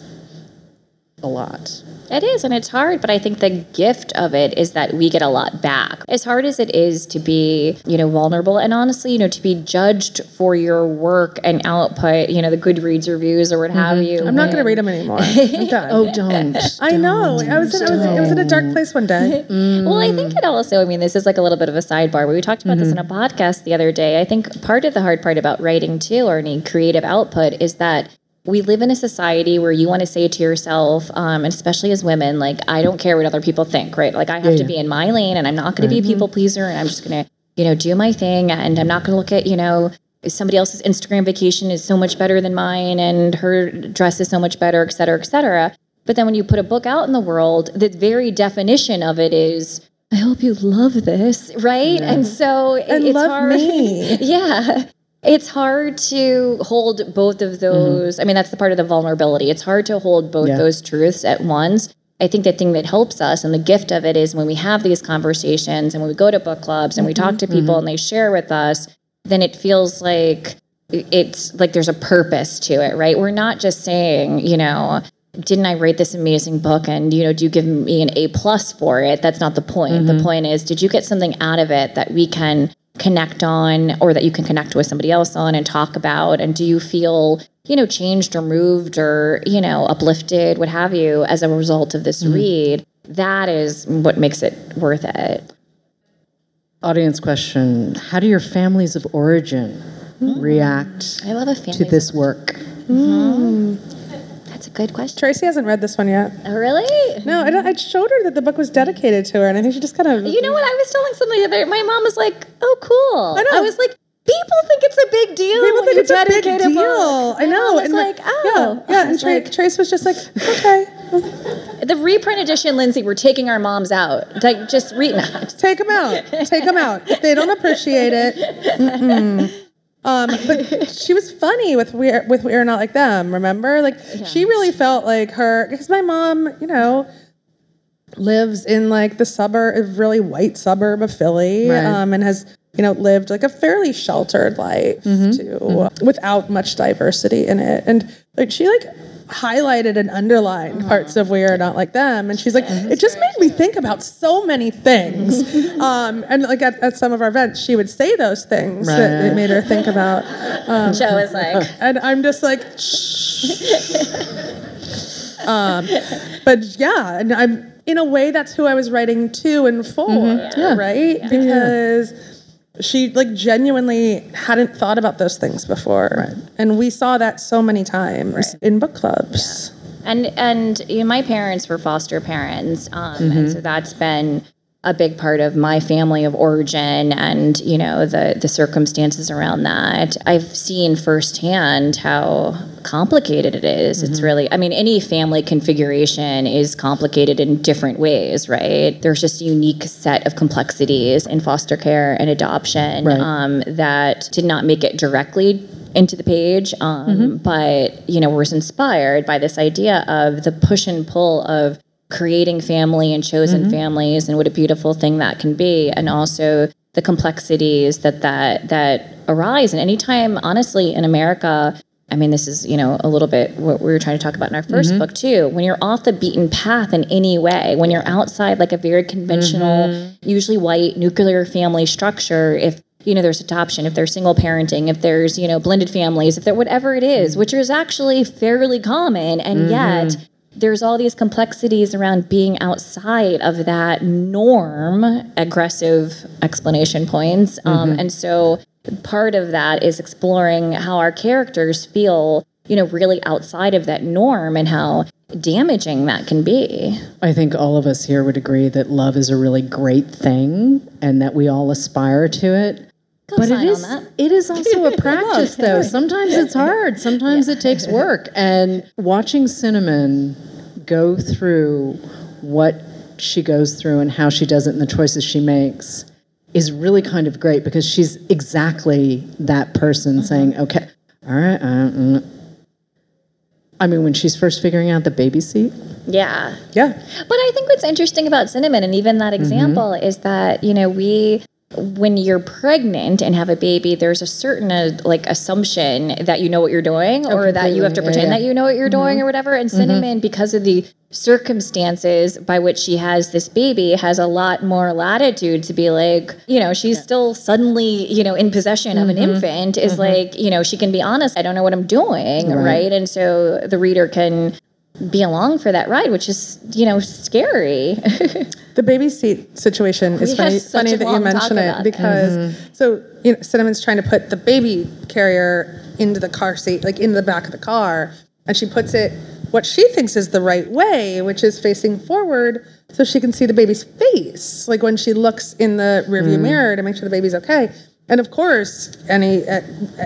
Speaker 3: a lot.
Speaker 4: It is, and it's hard, but I think the gift of it is that we get a lot back. As hard as it is to be, you know, vulnerable and honestly, you know, to be judged for your work and output, you know, the Goodreads reviews or what have you.
Speaker 5: I'm not going to read them anymore. (laughs) Done.
Speaker 3: Oh, don't.
Speaker 5: I know. I was, in, I was. It was in a dark place one day. (laughs)
Speaker 4: Well, I think it also, I mean, this is like a little bit of a sidebar, but we talked about this in a
Speaker 3: Mm-hmm.
Speaker 4: podcast the other day. I think part of the hard part about writing too, or any creative output, is that we live in a society where you want to say to yourself, um, and especially as women, like, I don't care what other people think, right? Like, I have to
Speaker 3: yeah. Mm-hmm.
Speaker 4: be in my lane and I'm not going to be a people pleaser and I'm just going to, you know, do my thing and I'm not going to look at, you know, somebody else's Instagram vacation is so much better than mine and her dress is so much better, et cetera, et cetera. But then when you put a book out in the world, the very definition of it is I hope you love this, right? And so
Speaker 5: And
Speaker 4: it's
Speaker 5: love
Speaker 4: hard.
Speaker 5: me. (laughs)
Speaker 4: yeah. It's hard to hold both of mm-hmm. those. I mean, that's the part of the vulnerability. It's hard to hold both
Speaker 3: Yeah.
Speaker 4: those truths at once. I think the thing that helps us and the gift of it is when we have these conversations and when we go to book clubs and we talk to mm-hmm. people mm-hmm. and they share with us, then it feels like it's like there's a purpose to it, right? We're not just saying, you know, didn't I write this amazing book and you know, do you give me an A plus for it? That's not the point. The point is, did you get something out of it that we can connect on or that you can connect with somebody else on and talk about? And do you feel, you know, changed or moved or, you know, uplifted, what have you, as a result of this mm-hmm. read? That is what makes it worth it.
Speaker 3: Audience question How do your families of origin
Speaker 4: hmm. react a family.
Speaker 3: to this work? Hmm.
Speaker 4: That's a good question.
Speaker 5: Tracy hasn't read this one yet.
Speaker 4: Oh, really?
Speaker 5: No, I, I showed her that the book was dedicated to her, and I think she just kind of.
Speaker 4: You know what? I was telling somebody the other My mom was like, oh, cool.
Speaker 5: I know.
Speaker 4: I was like, people think it's a big deal.
Speaker 5: People think it's a big deal. I know. and
Speaker 4: like, oh.
Speaker 5: yeah, yeah. And Tra-
Speaker 4: like,
Speaker 5: Trace was just like, okay, (laughs)
Speaker 4: the reprint edition, Lindsay, we're taking our moms out. Like, just read (laughs) that.
Speaker 5: take them out, take them out. If they don't appreciate it. (laughs) mm-mm. Um, but she was funny with we are, with we are not like them. Remember, like she really felt like her because my mom, you know, lives in like the suburb, a really white suburb of Philly,
Speaker 3: Right.
Speaker 5: um, and has you know lived like a fairly sheltered life too, without much diversity in it. And like she like highlighted and underlined parts of we are not like them and she's like it just made me think about so many things. (laughs) Um and like at, at some of our events she would say those things that it made her think about. Um,
Speaker 4: Jo was like, (laughs)
Speaker 5: and I'm just like, shh. um, but yeah, and I'm in a way that's who I was writing to and for, right? Because she like genuinely hadn't thought about those things before, and we saw that so many times in book clubs.
Speaker 4: and and you know, my parents were foster parents, um,
Speaker 5: Mm-hmm.
Speaker 4: and so that's been a big part of my family of origin, and you know the the circumstances around that. I've seen firsthand how complicated it is. It's
Speaker 5: Mm-hmm.
Speaker 4: really, I mean, any family configuration is complicated in different ways, right? There's just a unique set of complexities in foster care and adoption
Speaker 3: Right.
Speaker 4: um, that did not make it directly into the page, um, but you know was inspired by this idea of the push and pull of creating family and chosen mm-hmm. families and what a beautiful thing that can be, and also the complexities that that that arise. And anytime, honestly, in America. I mean, this is, you know, a little bit what we were trying to talk about in our 1st mm-hmm. book, too. When you're off the beaten path in any way, when you're outside like a very conventional, mm-hmm. usually white nuclear family structure, if you know there's adoption if there's single parenting if there's you know blended families if there whatever it is which is actually fairly common and yet there's all these complexities around being outside of that norm aggressive explanation points. Um, and so part of that is exploring how our characters feel you know really outside of that norm and how damaging that can be.
Speaker 3: I think all of us here would agree that love is a really great thing and that we all aspire to it. But it is it is also a (laughs) practice though. Sometimes it's (laughs) hard. Sometimes it takes work. And watching Cinnamon go through what she goes through and how she does it and the choices she makes is really kind of great because she's exactly that person saying, "Okay, all right, uh, mm." I mean, when she's first figuring out the baby seat,
Speaker 4: yeah
Speaker 5: Yeah,
Speaker 4: But I think what's interesting about cinnamon, and even that example, is that you know we, when you're pregnant and have a baby, there's a certain uh, like assumption that you know what you're doing, or that you have to
Speaker 3: completely. Yeah,
Speaker 4: pretend
Speaker 3: yeah.
Speaker 4: that you know what you're doing, mm-hmm. or whatever. And mm-hmm. cinnamon, because of the circumstances by which she has this baby, has a lot more latitude to be like, you know, she's still suddenly you know in possession of an mm-hmm. infant. Is like you know she can be honest. I don't know what I'm doing, right? And so the reader can be along for that ride, which is you know scary. (laughs)
Speaker 5: the baby seat situation is
Speaker 4: We
Speaker 5: funny, funny that you mention it
Speaker 4: about
Speaker 5: because mm-hmm. so you know, Cinnamon's trying to put the baby carrier into the car seat, like in the back of the car, and she puts it what she thinks is the right way, which is facing forward so she can see the baby's face, like when she looks in the rearview mm-hmm. mirror to make sure the baby's okay. And of course, any uh,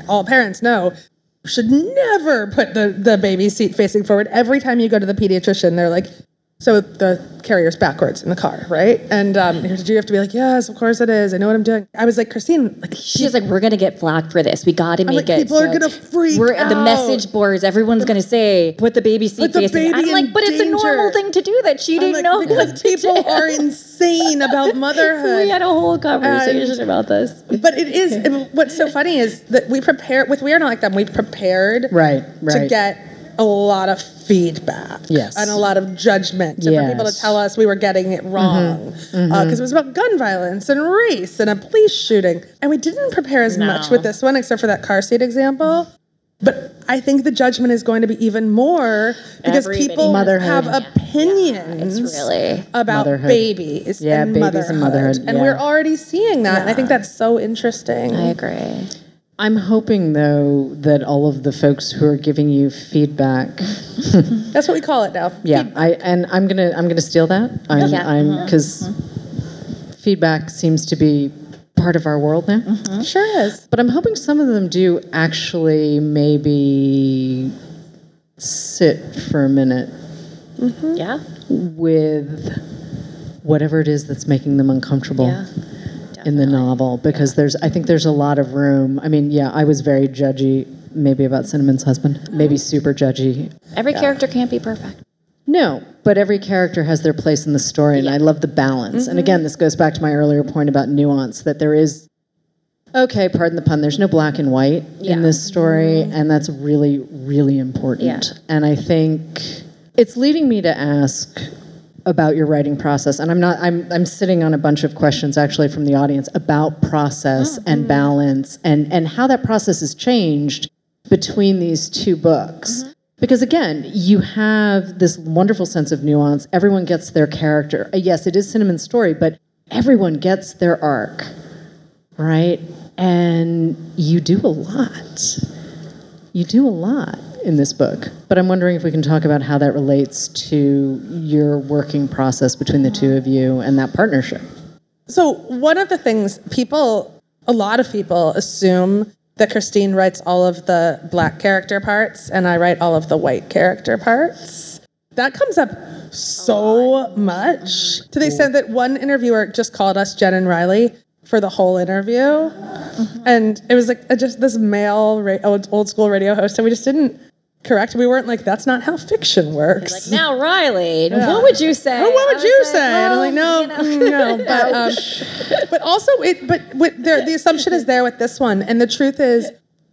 Speaker 5: all parents know should never put the, the baby seat facing forward. Every time you go to the pediatrician, they're like, So the carrier's backwards in the car, right? And um, you have to be like, yes, of course it is. I know what I'm doing. I was like, Christine, like,
Speaker 4: She's like, we're gonna get flack for this. We gotta make
Speaker 5: like,
Speaker 4: it.
Speaker 5: people are gonna freak out.
Speaker 4: We're at
Speaker 5: the
Speaker 4: message boards. Everyone's gonna say, put the baby seat
Speaker 5: Put the
Speaker 4: facing. I'm
Speaker 5: baby
Speaker 4: like,
Speaker 5: in
Speaker 4: but it's a normal thing to do that she
Speaker 5: I'm
Speaker 4: didn't
Speaker 5: like,
Speaker 4: know.
Speaker 5: because
Speaker 4: what to
Speaker 5: people
Speaker 4: do.
Speaker 5: are insane about (laughs) motherhood.
Speaker 4: We had a whole conversation
Speaker 5: And-
Speaker 4: about this.
Speaker 5: But it is. what's so funny is that we prepared with We Are Not Like Them. We prepared
Speaker 3: Right, right.
Speaker 5: to get a lot of feedback.
Speaker 3: Yes.
Speaker 5: and a lot of judgment. And for people to tell us we were getting it wrong mm-hmm. uh, because it mm-hmm. was about gun violence and race and a police shooting, and we didn't prepare as much with this one, except for that car seat example. But I think the judgment is going to be even more because
Speaker 4: Everybody
Speaker 5: people
Speaker 3: Motherhood.
Speaker 5: have opinions
Speaker 4: It's really.
Speaker 5: about
Speaker 3: Motherhood.
Speaker 5: babies
Speaker 3: Yeah,
Speaker 5: and
Speaker 3: babies
Speaker 5: motherhood.
Speaker 3: and motherhood,
Speaker 5: And
Speaker 3: yeah.
Speaker 5: we're already seeing that. And I think that's so interesting.
Speaker 4: I agree.
Speaker 3: I'm hoping though that all of the folks who are giving you feedback, (laughs)
Speaker 5: That's what we call it now.
Speaker 3: yeah, I and I'm gonna I'm gonna steal that. I'm
Speaker 4: Yeah.
Speaker 3: I'm uh-huh. because uh-huh. feedback seems to be part of our world now. Mm-hmm.
Speaker 5: Sure is.
Speaker 3: But I'm hoping some of them do actually maybe sit for a minute mm-hmm.
Speaker 4: Yeah.
Speaker 3: with whatever it is that's making them uncomfortable.
Speaker 4: Yeah.
Speaker 3: In the novel because there's I think there's a lot of room. I mean, yeah, I was very judgy maybe about Cinnamon's husband, maybe uh-huh. super judgy.
Speaker 4: Every character can't be perfect.
Speaker 3: No, but every character has their place in the story and I love the balance. And mm-hmm. again, this goes back to my earlier point about nuance that there is okay, pardon the pun, there's no black and white
Speaker 4: Yeah.
Speaker 3: in this story mm-hmm. and that's really really important.
Speaker 4: Yeah.
Speaker 3: And I think it's leading me to ask about your writing process and i'm not i'm i'm sitting on a bunch of questions actually from the audience about process and balance and and how that process has changed between these two books. Because again you have this wonderful sense of nuance. Everyone gets their character. Uh, yes it is cinnamon's story but everyone gets their arc right? And you do a lot. You do a lot in this book, but I'm wondering if we can talk about how that relates to your working process between the two of you and that partnership.
Speaker 5: So one of the things people, a lot of people assume that Christine writes all of the black character parts and I write all of the white character parts. That comes up so much to the extent that one interviewer just called us Jen and Riley for the whole interview. Mm-hmm. And it was like a, just this male ra- old, old school radio host, and we just didn't correct. We weren't like, that's not how fiction works.
Speaker 4: Like now, Riley, what would you say?
Speaker 5: Oh, what would you say? and I'm like, no,
Speaker 4: you (laughs) know.
Speaker 5: no. But (laughs) um, but also it. But with, there, the assumption is there with this one, and the truth is,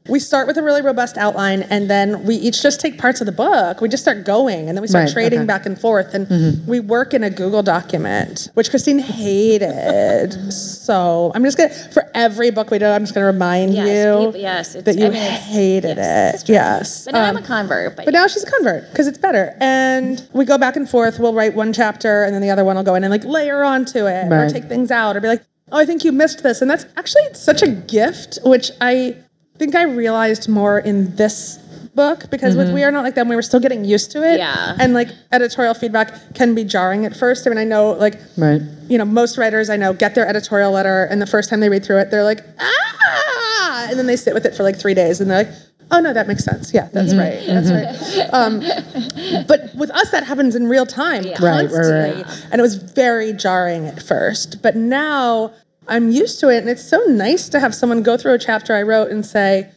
Speaker 5: we start with a really robust outline, and then we each just take parts of the book. We just start going, and then we start
Speaker 3: Right,
Speaker 5: trading
Speaker 3: okay.
Speaker 5: back and forth, and we work in a Google document, which Christine hated. (laughs) so I'm just gonna for every book we do, I'm just gonna remind
Speaker 4: Yes,
Speaker 5: you
Speaker 4: people- yes, it's-
Speaker 5: that you
Speaker 4: I mean,
Speaker 5: hated
Speaker 4: yes,
Speaker 5: it. Yes,
Speaker 4: But now I'm
Speaker 5: Um,
Speaker 4: a convert. But,
Speaker 5: but now she's a convert because it's better. And we go back and forth. We'll write one chapter and then the other one will go in and like layer onto it or take things out or be like, oh, I think you missed this. And that's actually such a gift, which I think I realized more in this book because with We Are Not Like Them, we were still getting used to it.
Speaker 4: Yeah.
Speaker 5: And like editorial feedback can be jarring at first. I mean, I know like,
Speaker 3: Right.
Speaker 5: you know, most writers I know get their editorial letter and the first time they read through it, they're like, ah, and then they sit with it for like three days and they're like, oh no, that makes sense. Yeah, that's right. That's right. Um, but with us, that happens in real time,
Speaker 3: Right, right,
Speaker 5: constantly,
Speaker 3: right.
Speaker 5: and it was very jarring at first. But now I'm used to it, and it's so nice to have someone go through a chapter I wrote and say.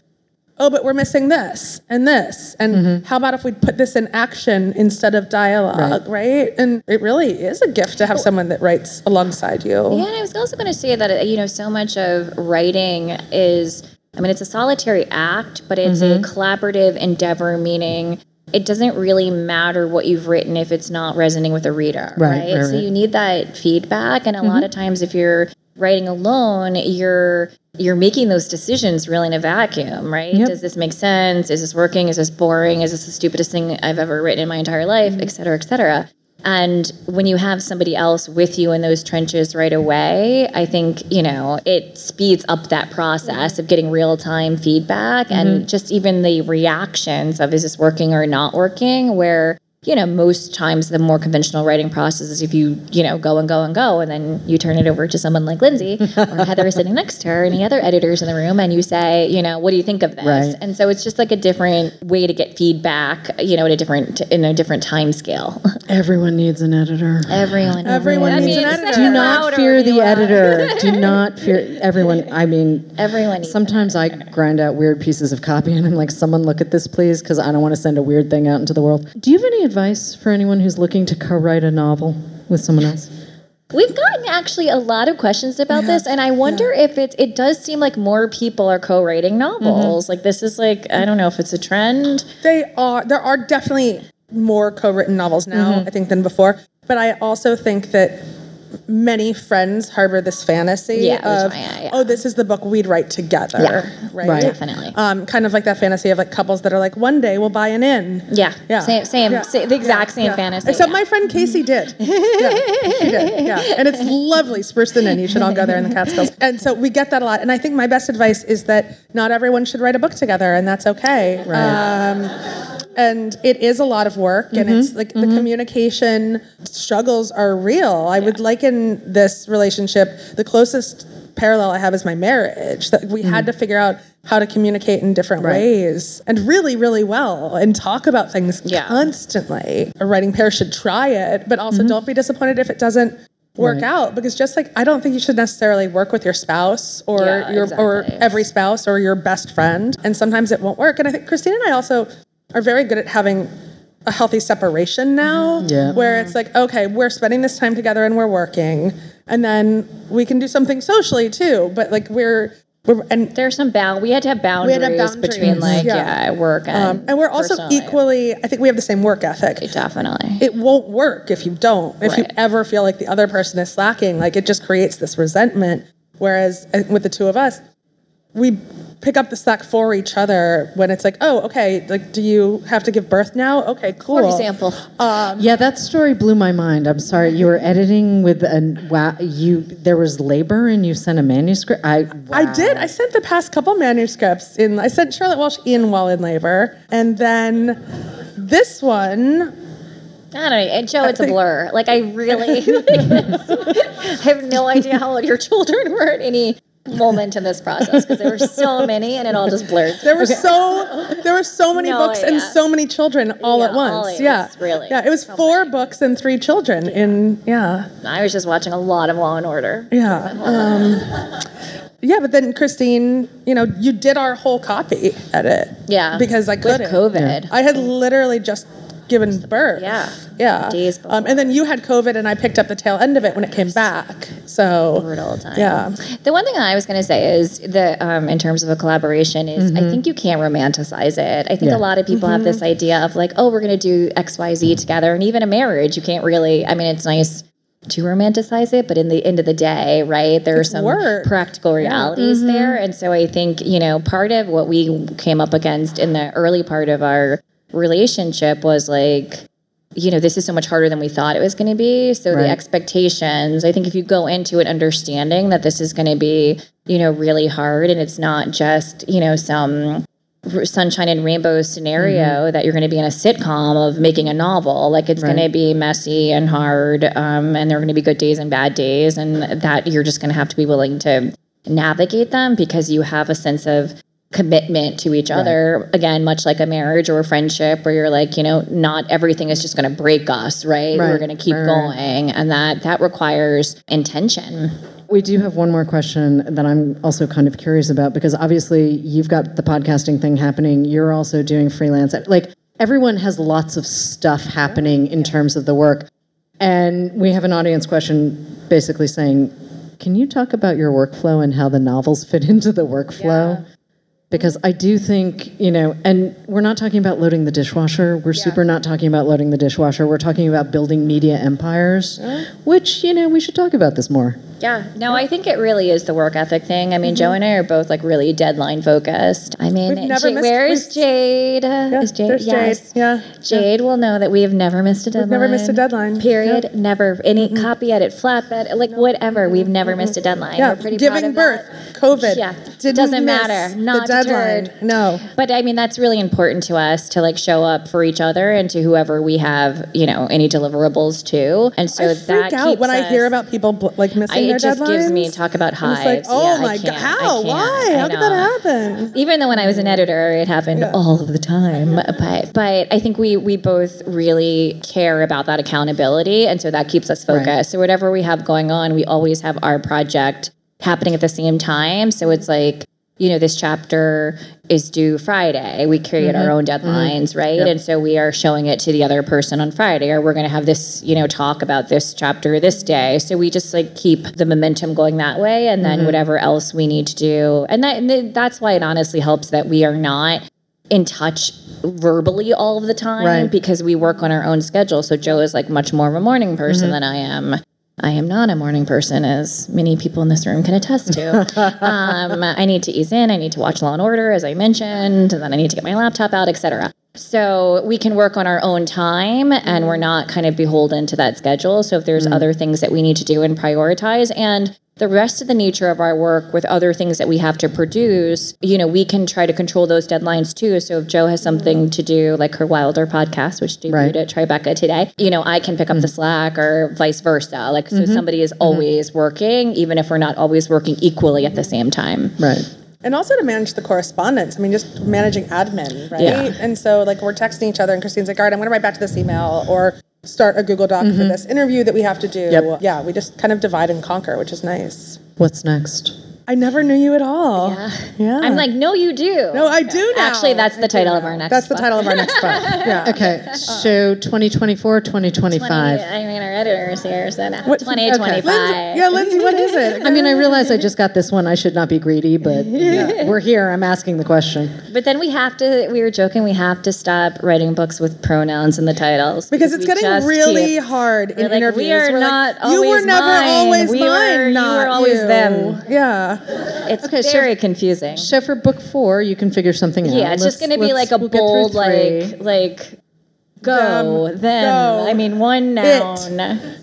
Speaker 5: Oh, but we're missing this and this. And
Speaker 3: Mm-hmm.
Speaker 5: how about if we put this in action instead of dialogue, right. And it really is a gift to have someone that writes alongside you.
Speaker 4: Yeah, and I was also going to say that you know so much of writing is I mean it's a solitary act, but it's
Speaker 3: Mm-hmm.
Speaker 4: a collaborative endeavor meaning it doesn't really matter what you've written if it's not resonating with a reader,
Speaker 3: Right,
Speaker 4: right?
Speaker 3: right,
Speaker 4: so
Speaker 3: right.
Speaker 4: you need that feedback and a lot
Speaker 3: Mm-hmm.
Speaker 4: of times if you're writing alone, you're you're making those decisions really in a vacuum, right?
Speaker 3: Yep.
Speaker 4: Does this make sense? Is this working? Is this boring? Is this the stupidest thing I've ever written in my entire life,
Speaker 3: Mm-hmm.
Speaker 4: et cetera, et cetera? And when you have somebody else with you in those trenches right away, I think, you know, it speeds up that process of getting real time feedback
Speaker 3: Mm-hmm.
Speaker 4: and just even the reactions of is this working or not working, where you know, most times the more conventional writing process is if you, you know, go and go and go, and then you turn it over to someone like Lindsay or (laughs) Heather sitting next to her, or any other editors in the room, and you say, you know, what do you think of this?
Speaker 3: Right.
Speaker 4: And so it's just like a different way to get feedback, you know, at a different in a different time scale. (laughs)
Speaker 3: Everyone needs an editor.
Speaker 4: Everyone,
Speaker 5: Everyone
Speaker 4: I
Speaker 5: needs
Speaker 4: mean,
Speaker 5: an editor.
Speaker 3: Do not fear the editor. (laughs) Do not fear everyone. I mean,
Speaker 4: Everyone needs
Speaker 3: Sometimes I grind out weird pieces of copy and I'm like, someone look at this, please, because I don't want to send a weird thing out into the world. Do you have any advice for anyone who's looking to co write a novel with someone else?
Speaker 4: We've gotten actually a lot of questions about this, and I wonder if it it does seem like more people are co-writing novels.
Speaker 3: Mm-hmm.
Speaker 4: Like this is like I don't know if it's a trend.
Speaker 5: They are. There are definitely more co-written novels now,
Speaker 3: Mm-hmm.
Speaker 5: I think, than before. But I also think that many friends harbor this fantasy
Speaker 4: Yeah,
Speaker 5: of,
Speaker 4: yeah, yeah.
Speaker 5: oh, this is the book we'd write together,
Speaker 4: Yeah.
Speaker 5: right?
Speaker 3: Right.
Speaker 4: Definitely.
Speaker 5: Um, kind of like that fantasy of like couples that are like, one day we'll buy an inn.
Speaker 4: Yeah,
Speaker 5: Yeah.
Speaker 4: same, same,
Speaker 5: Yeah.
Speaker 4: sa- the exact same
Speaker 5: Yeah.
Speaker 4: fantasy.
Speaker 5: Except
Speaker 4: yeah.
Speaker 5: my friend Casey did. (laughs) yeah, she did. Yeah, and it's lovely, Spruceton Inn. You should all go there in the Catskills. And so we get that a lot. And I think my best advice is that not everyone should write a book together, and that's okay. Um, and it is a lot of work, and mm-hmm. it's like the mm-hmm. communication struggles are real. I would liken this relationship. The closest parallel I have is my marriage. That we had mm-hmm. to figure out how to communicate in different ways and really, really well, and talk about things
Speaker 4: Yeah.
Speaker 5: constantly. A writing pair should try it, but also don't be disappointed if it doesn't work
Speaker 3: Right.
Speaker 5: out because just like I don't think you should necessarily work with your spouse or
Speaker 4: Yeah,
Speaker 5: your or every spouse or your best friend and sometimes it won't work and I think Christine and I also are very good at having a healthy separation now
Speaker 3: Yeah.
Speaker 5: where it's like okay we're spending this time together and we're working and then we can do something socially too but like we're we're and
Speaker 4: There's some bound. We had to have boundaries,
Speaker 5: had to have
Speaker 4: between like
Speaker 5: yeah.
Speaker 4: yeah, work and
Speaker 5: um, and we're also
Speaker 4: personal life.
Speaker 5: equally I think we have the same work ethic
Speaker 4: definitely.
Speaker 5: it won't work if you don't. If you ever feel like the other person is slacking, like it just creates this resentment. Whereas uh, with the two of us, we pick up the slack for each other when it's like, oh, okay, like, do you have to give birth now? Okay, cool.
Speaker 4: For example, um,
Speaker 3: Yeah, that story blew my mind. I'm sorry. You were editing with a wow. You there was labor and you sent a manuscript. I
Speaker 5: I did. I sent the past couple manuscripts in. I sent Charlotte Walsh in while in labor, and then this one.
Speaker 4: I don't know. And Jo, it's a blur. Like I really, (laughs) (laughs) I have no idea how old your children were at any moment in this process because there were so many and it all just blurred.
Speaker 5: There were so there were so many
Speaker 4: No
Speaker 5: books and so many children all
Speaker 4: Yeah,
Speaker 5: at once.
Speaker 4: all
Speaker 5: yeah,
Speaker 4: really.
Speaker 5: Yeah, it was
Speaker 4: So
Speaker 5: four
Speaker 4: many.
Speaker 5: books and three children in yeah.
Speaker 4: I was just watching a lot of Law and Order.
Speaker 5: Yeah. Um, yeah, but then Christine, you know, you did our whole copy edit.
Speaker 4: Yeah.
Speaker 5: Because I couldn't.
Speaker 4: With COVID.
Speaker 5: I had literally just given birth.
Speaker 4: Yeah.
Speaker 5: Yeah.
Speaker 4: Days
Speaker 5: Um, and then you had COVID, and I picked up the tail end of it when it came back. So.
Speaker 4: brutal time.
Speaker 5: Yeah.
Speaker 4: The one thing I was going to say is that um, in terms of a collaboration is I think you can't romanticize it. I think
Speaker 3: Yeah.
Speaker 4: a lot of people have this idea of like, oh, we're going to do X, Y, Z together, and even a marriage, you can't really. I mean, it's nice to romanticize it, but in the end of the day, right, there are some
Speaker 5: work.
Speaker 4: practical realities there, and so I think you know part of what we came up against in the early part of our relationship was like you know, this is so much harder than we thought it was going to be. So
Speaker 3: Right.
Speaker 4: the expectations, I think if you go into it understanding that this is going to be, you know, really hard and it's not just, you know, some sunshine and rainbow scenario
Speaker 3: Mm-hmm.
Speaker 4: that you're going to be in a sitcom of making a novel. Like it's going to be messy and hard um, and there are going to be good days and bad days and that you're just going to have to be willing to navigate them because you have a sense of commitment to each other again much like a marriage or a friendship where you're like you know not everything is just going to break us right, we're going to keep
Speaker 3: right, right.
Speaker 4: going and that that requires intention
Speaker 3: We do have one more question that I'm also kind of curious about because obviously you've got the podcasting thing happening. You're also doing freelance. Like everyone has lots of stuff happening in terms of the work. And we have an audience question basically saying, can you talk about your workflow and how the novels fit (laughs) into the workflow? Because I do think, you know, and we're not talking about loading the dishwasher. We're super not talking about loading the dishwasher. We're talking about building media empires, which, you know, we should talk about this more.
Speaker 4: Yeah, no, I think it really is the work ethic thing. I mean, Jo mm-hmm. and I are both like really deadline focused. I mean,
Speaker 5: We've never
Speaker 4: Ja-
Speaker 5: missed-
Speaker 4: where's Jade?
Speaker 5: Yeah,
Speaker 4: is Jade? yes.
Speaker 5: Jade. Yeah.
Speaker 4: Jade will know that we have never missed a deadline.
Speaker 5: never missed a deadline.
Speaker 4: Period.
Speaker 5: Yep.
Speaker 4: Never any copy edit, flatbed, like whatever. We've never missed a deadline.
Speaker 5: Yeah.
Speaker 4: We're pretty proud
Speaker 5: Giving
Speaker 4: of
Speaker 5: birth,
Speaker 4: that.
Speaker 5: COVID.
Speaker 4: Yeah,
Speaker 5: Didn't
Speaker 4: doesn't
Speaker 5: miss
Speaker 4: matter.
Speaker 5: the
Speaker 4: Not
Speaker 5: deadline.
Speaker 4: deterred.
Speaker 5: No.
Speaker 4: But I mean, that's really important to us to like show up for each other and to whoever we have, you know, any deliverables to. And so
Speaker 5: I
Speaker 4: that
Speaker 5: freak out
Speaker 4: keeps
Speaker 5: when I hear about people bl- like missing
Speaker 4: I,
Speaker 5: their
Speaker 4: it just gives me talk about hives.
Speaker 5: like, oh
Speaker 4: Yeah,
Speaker 5: my god, how? Why? How did that happen?
Speaker 4: Even though when I was an editor, it happened
Speaker 5: Yeah.
Speaker 4: all of the time. But but I think we we both really care about that accountability, and so that keeps us focused. So whatever we have going on, we always have our project happening at the same time. So it's like you know this chapter is due Friday. We create our mm-hmm. own deadlines, mm-hmm. right? And so we are showing it to the other person on Friday, or we're going to have this you know talk about this chapter this day. So we just like keep the momentum going that way, and then mm-hmm. whatever else we need to do, and that and that's why it honestly helps that we are not in touch verbally all of the time
Speaker 3: Right.
Speaker 4: because we work on our own schedule. So Jo is like much more of a morning person
Speaker 3: Mm-hmm.
Speaker 4: than I am. I am not a morning person, as many people in this room can attest to. (laughs) um, I need to ease in. I need to watch Law and Order, as I mentioned, and then I need to get my laptop out, etc. So we can work on our own time, and we're not kind of beholden to that schedule. So if there's mm-hmm. other things that we need to do and prioritize, and the rest of the nature of our work with other things that we have to produce, you know, we can try to control those deadlines too. So if Jo has something to do, like her Wilder podcast, which debuted
Speaker 3: Right.
Speaker 4: at Tribeca today, you know, I can pick up the mm-hmm. slack or vice versa. Like, so mm-hmm. somebody is always working, even if we're not always working equally at the same time.
Speaker 3: Right.
Speaker 5: And also to manage the correspondence. I mean, just managing admin, right?
Speaker 4: Yeah.
Speaker 5: And so, like, we're texting each other, and Christine's like, all right, I'm going to write back to this email or start a Google Doc for mm-hmm. this interview that we have to do.
Speaker 3: Yep.
Speaker 5: Yeah, we just kind of divide and conquer, which is nice.
Speaker 3: What's next?
Speaker 5: I never knew you at all.
Speaker 4: Yeah.
Speaker 5: Yeah.
Speaker 4: I'm like, no, you do.
Speaker 5: no, I do now.
Speaker 4: Actually, that's the
Speaker 5: do
Speaker 4: title of our next book.
Speaker 5: That's the title of our next book. Yeah.
Speaker 3: Okay, so 2024, 2025.
Speaker 4: I mean, our editors here said
Speaker 5: What-
Speaker 4: 2025.
Speaker 5: Lindsay, yeah, Lindsay, what is it?
Speaker 3: I mean, I realize I just got this one. I should not be greedy, but (laughs) we're here. I'm asking the question.
Speaker 4: But then we have to, we were joking, we have to stop writing books with pronouns in the titles.
Speaker 5: because it's getting really
Speaker 4: keep-
Speaker 5: hard in
Speaker 4: We're like,
Speaker 5: interviews.
Speaker 4: we are
Speaker 5: We're like,
Speaker 4: not
Speaker 5: you were
Speaker 4: always
Speaker 5: never
Speaker 4: mine.
Speaker 5: always
Speaker 4: We
Speaker 5: mine.
Speaker 4: were- you
Speaker 5: not
Speaker 4: were always
Speaker 5: you.
Speaker 4: them.
Speaker 5: Yeah. (laughs)
Speaker 4: It's
Speaker 3: Okay, so-
Speaker 4: very confusing.
Speaker 3: So for book four, you can figure something out.
Speaker 4: yeah, it's just
Speaker 3: Let's-
Speaker 4: going to be like a
Speaker 3: we'll
Speaker 4: bold, like, like, go,
Speaker 5: Them,
Speaker 4: them.
Speaker 5: go,
Speaker 4: I mean, one noun.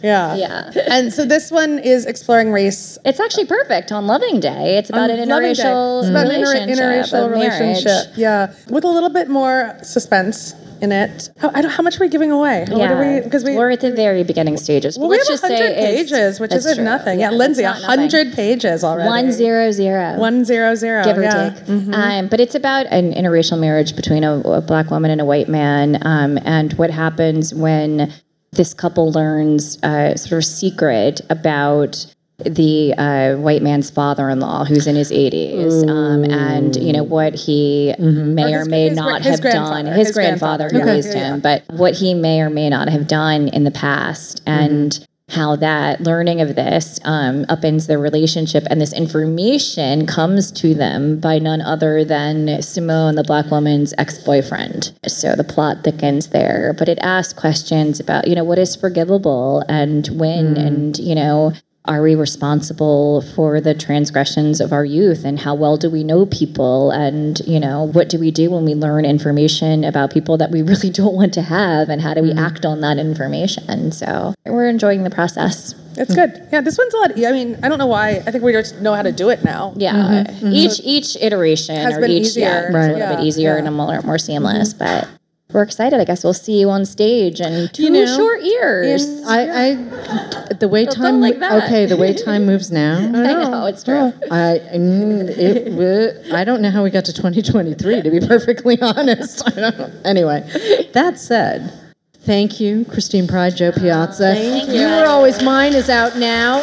Speaker 5: Yeah.
Speaker 4: Yeah.
Speaker 5: And so this one is exploring race.
Speaker 4: It's actually perfect on Loving Day. It's about
Speaker 5: on
Speaker 4: an interracial
Speaker 5: It's about an inter-
Speaker 4: relationship.
Speaker 5: interracial relationship. Yeah, with a little bit more suspense in it. How, I don't, how much are we giving away? What are we? Because we
Speaker 4: are at the very beginning stages.
Speaker 5: well, we have
Speaker 4: just
Speaker 5: hundred pages, which isn't
Speaker 4: true.
Speaker 5: nothing. Yeah,
Speaker 4: it's
Speaker 5: Lindsay, hundred pages already.
Speaker 4: One zero zero.
Speaker 5: One zero zero.
Speaker 4: give or
Speaker 5: yeah. Mm-hmm.
Speaker 4: take. Um, but it's about an interracial marriage between a, a black woman and a white man, um, and what happens when this couple learns uh, sort of secret about the uh, white man's father-in-law who's in his 80s um, and you know what he may
Speaker 5: Or
Speaker 4: or may
Speaker 5: his
Speaker 4: not
Speaker 5: his
Speaker 4: have done his,
Speaker 5: his
Speaker 4: grandfather, who
Speaker 5: Okay.
Speaker 4: raised
Speaker 5: Yeah,
Speaker 4: him but what he may or may not have done in the past and how that learning of this um, upends their relationship and this information comes to them by none other than Simone, the black woman's ex-boyfriend. So the plot thickens there, but it asks questions about, you know, what is forgivable and when and, you know, are we responsible for the transgressions of our youth and how well do we know people and you know what do we do when we learn information about people that we (laughs) really don't want to have and how do we mm-hmm. act on that information so we're enjoying the process
Speaker 5: It's good. Yeah, this one's a lot. I mean, I don't know why. I think we just know how to do it now.
Speaker 4: yeah mm-hmm. Mm-hmm. each each iteration
Speaker 5: Has
Speaker 4: or
Speaker 5: been
Speaker 4: each yeah,
Speaker 5: easier.
Speaker 4: it's
Speaker 3: Right.
Speaker 4: a little bit easier
Speaker 5: yeah.
Speaker 4: and a more, more seamless but we're excited i guess we'll see you on stage and two
Speaker 3: know,
Speaker 4: short years
Speaker 3: I, I, the way time,
Speaker 4: like
Speaker 3: okay, the way time moves now. (laughs)
Speaker 4: i know it's true
Speaker 3: I, mm, it, w- I don't know how we got to 2023, to be perfectly (laughs) honest. I don't. Anyway, that said, thank you, Christine Pride, Jo Piazza. Thank you. You were always mine is out now.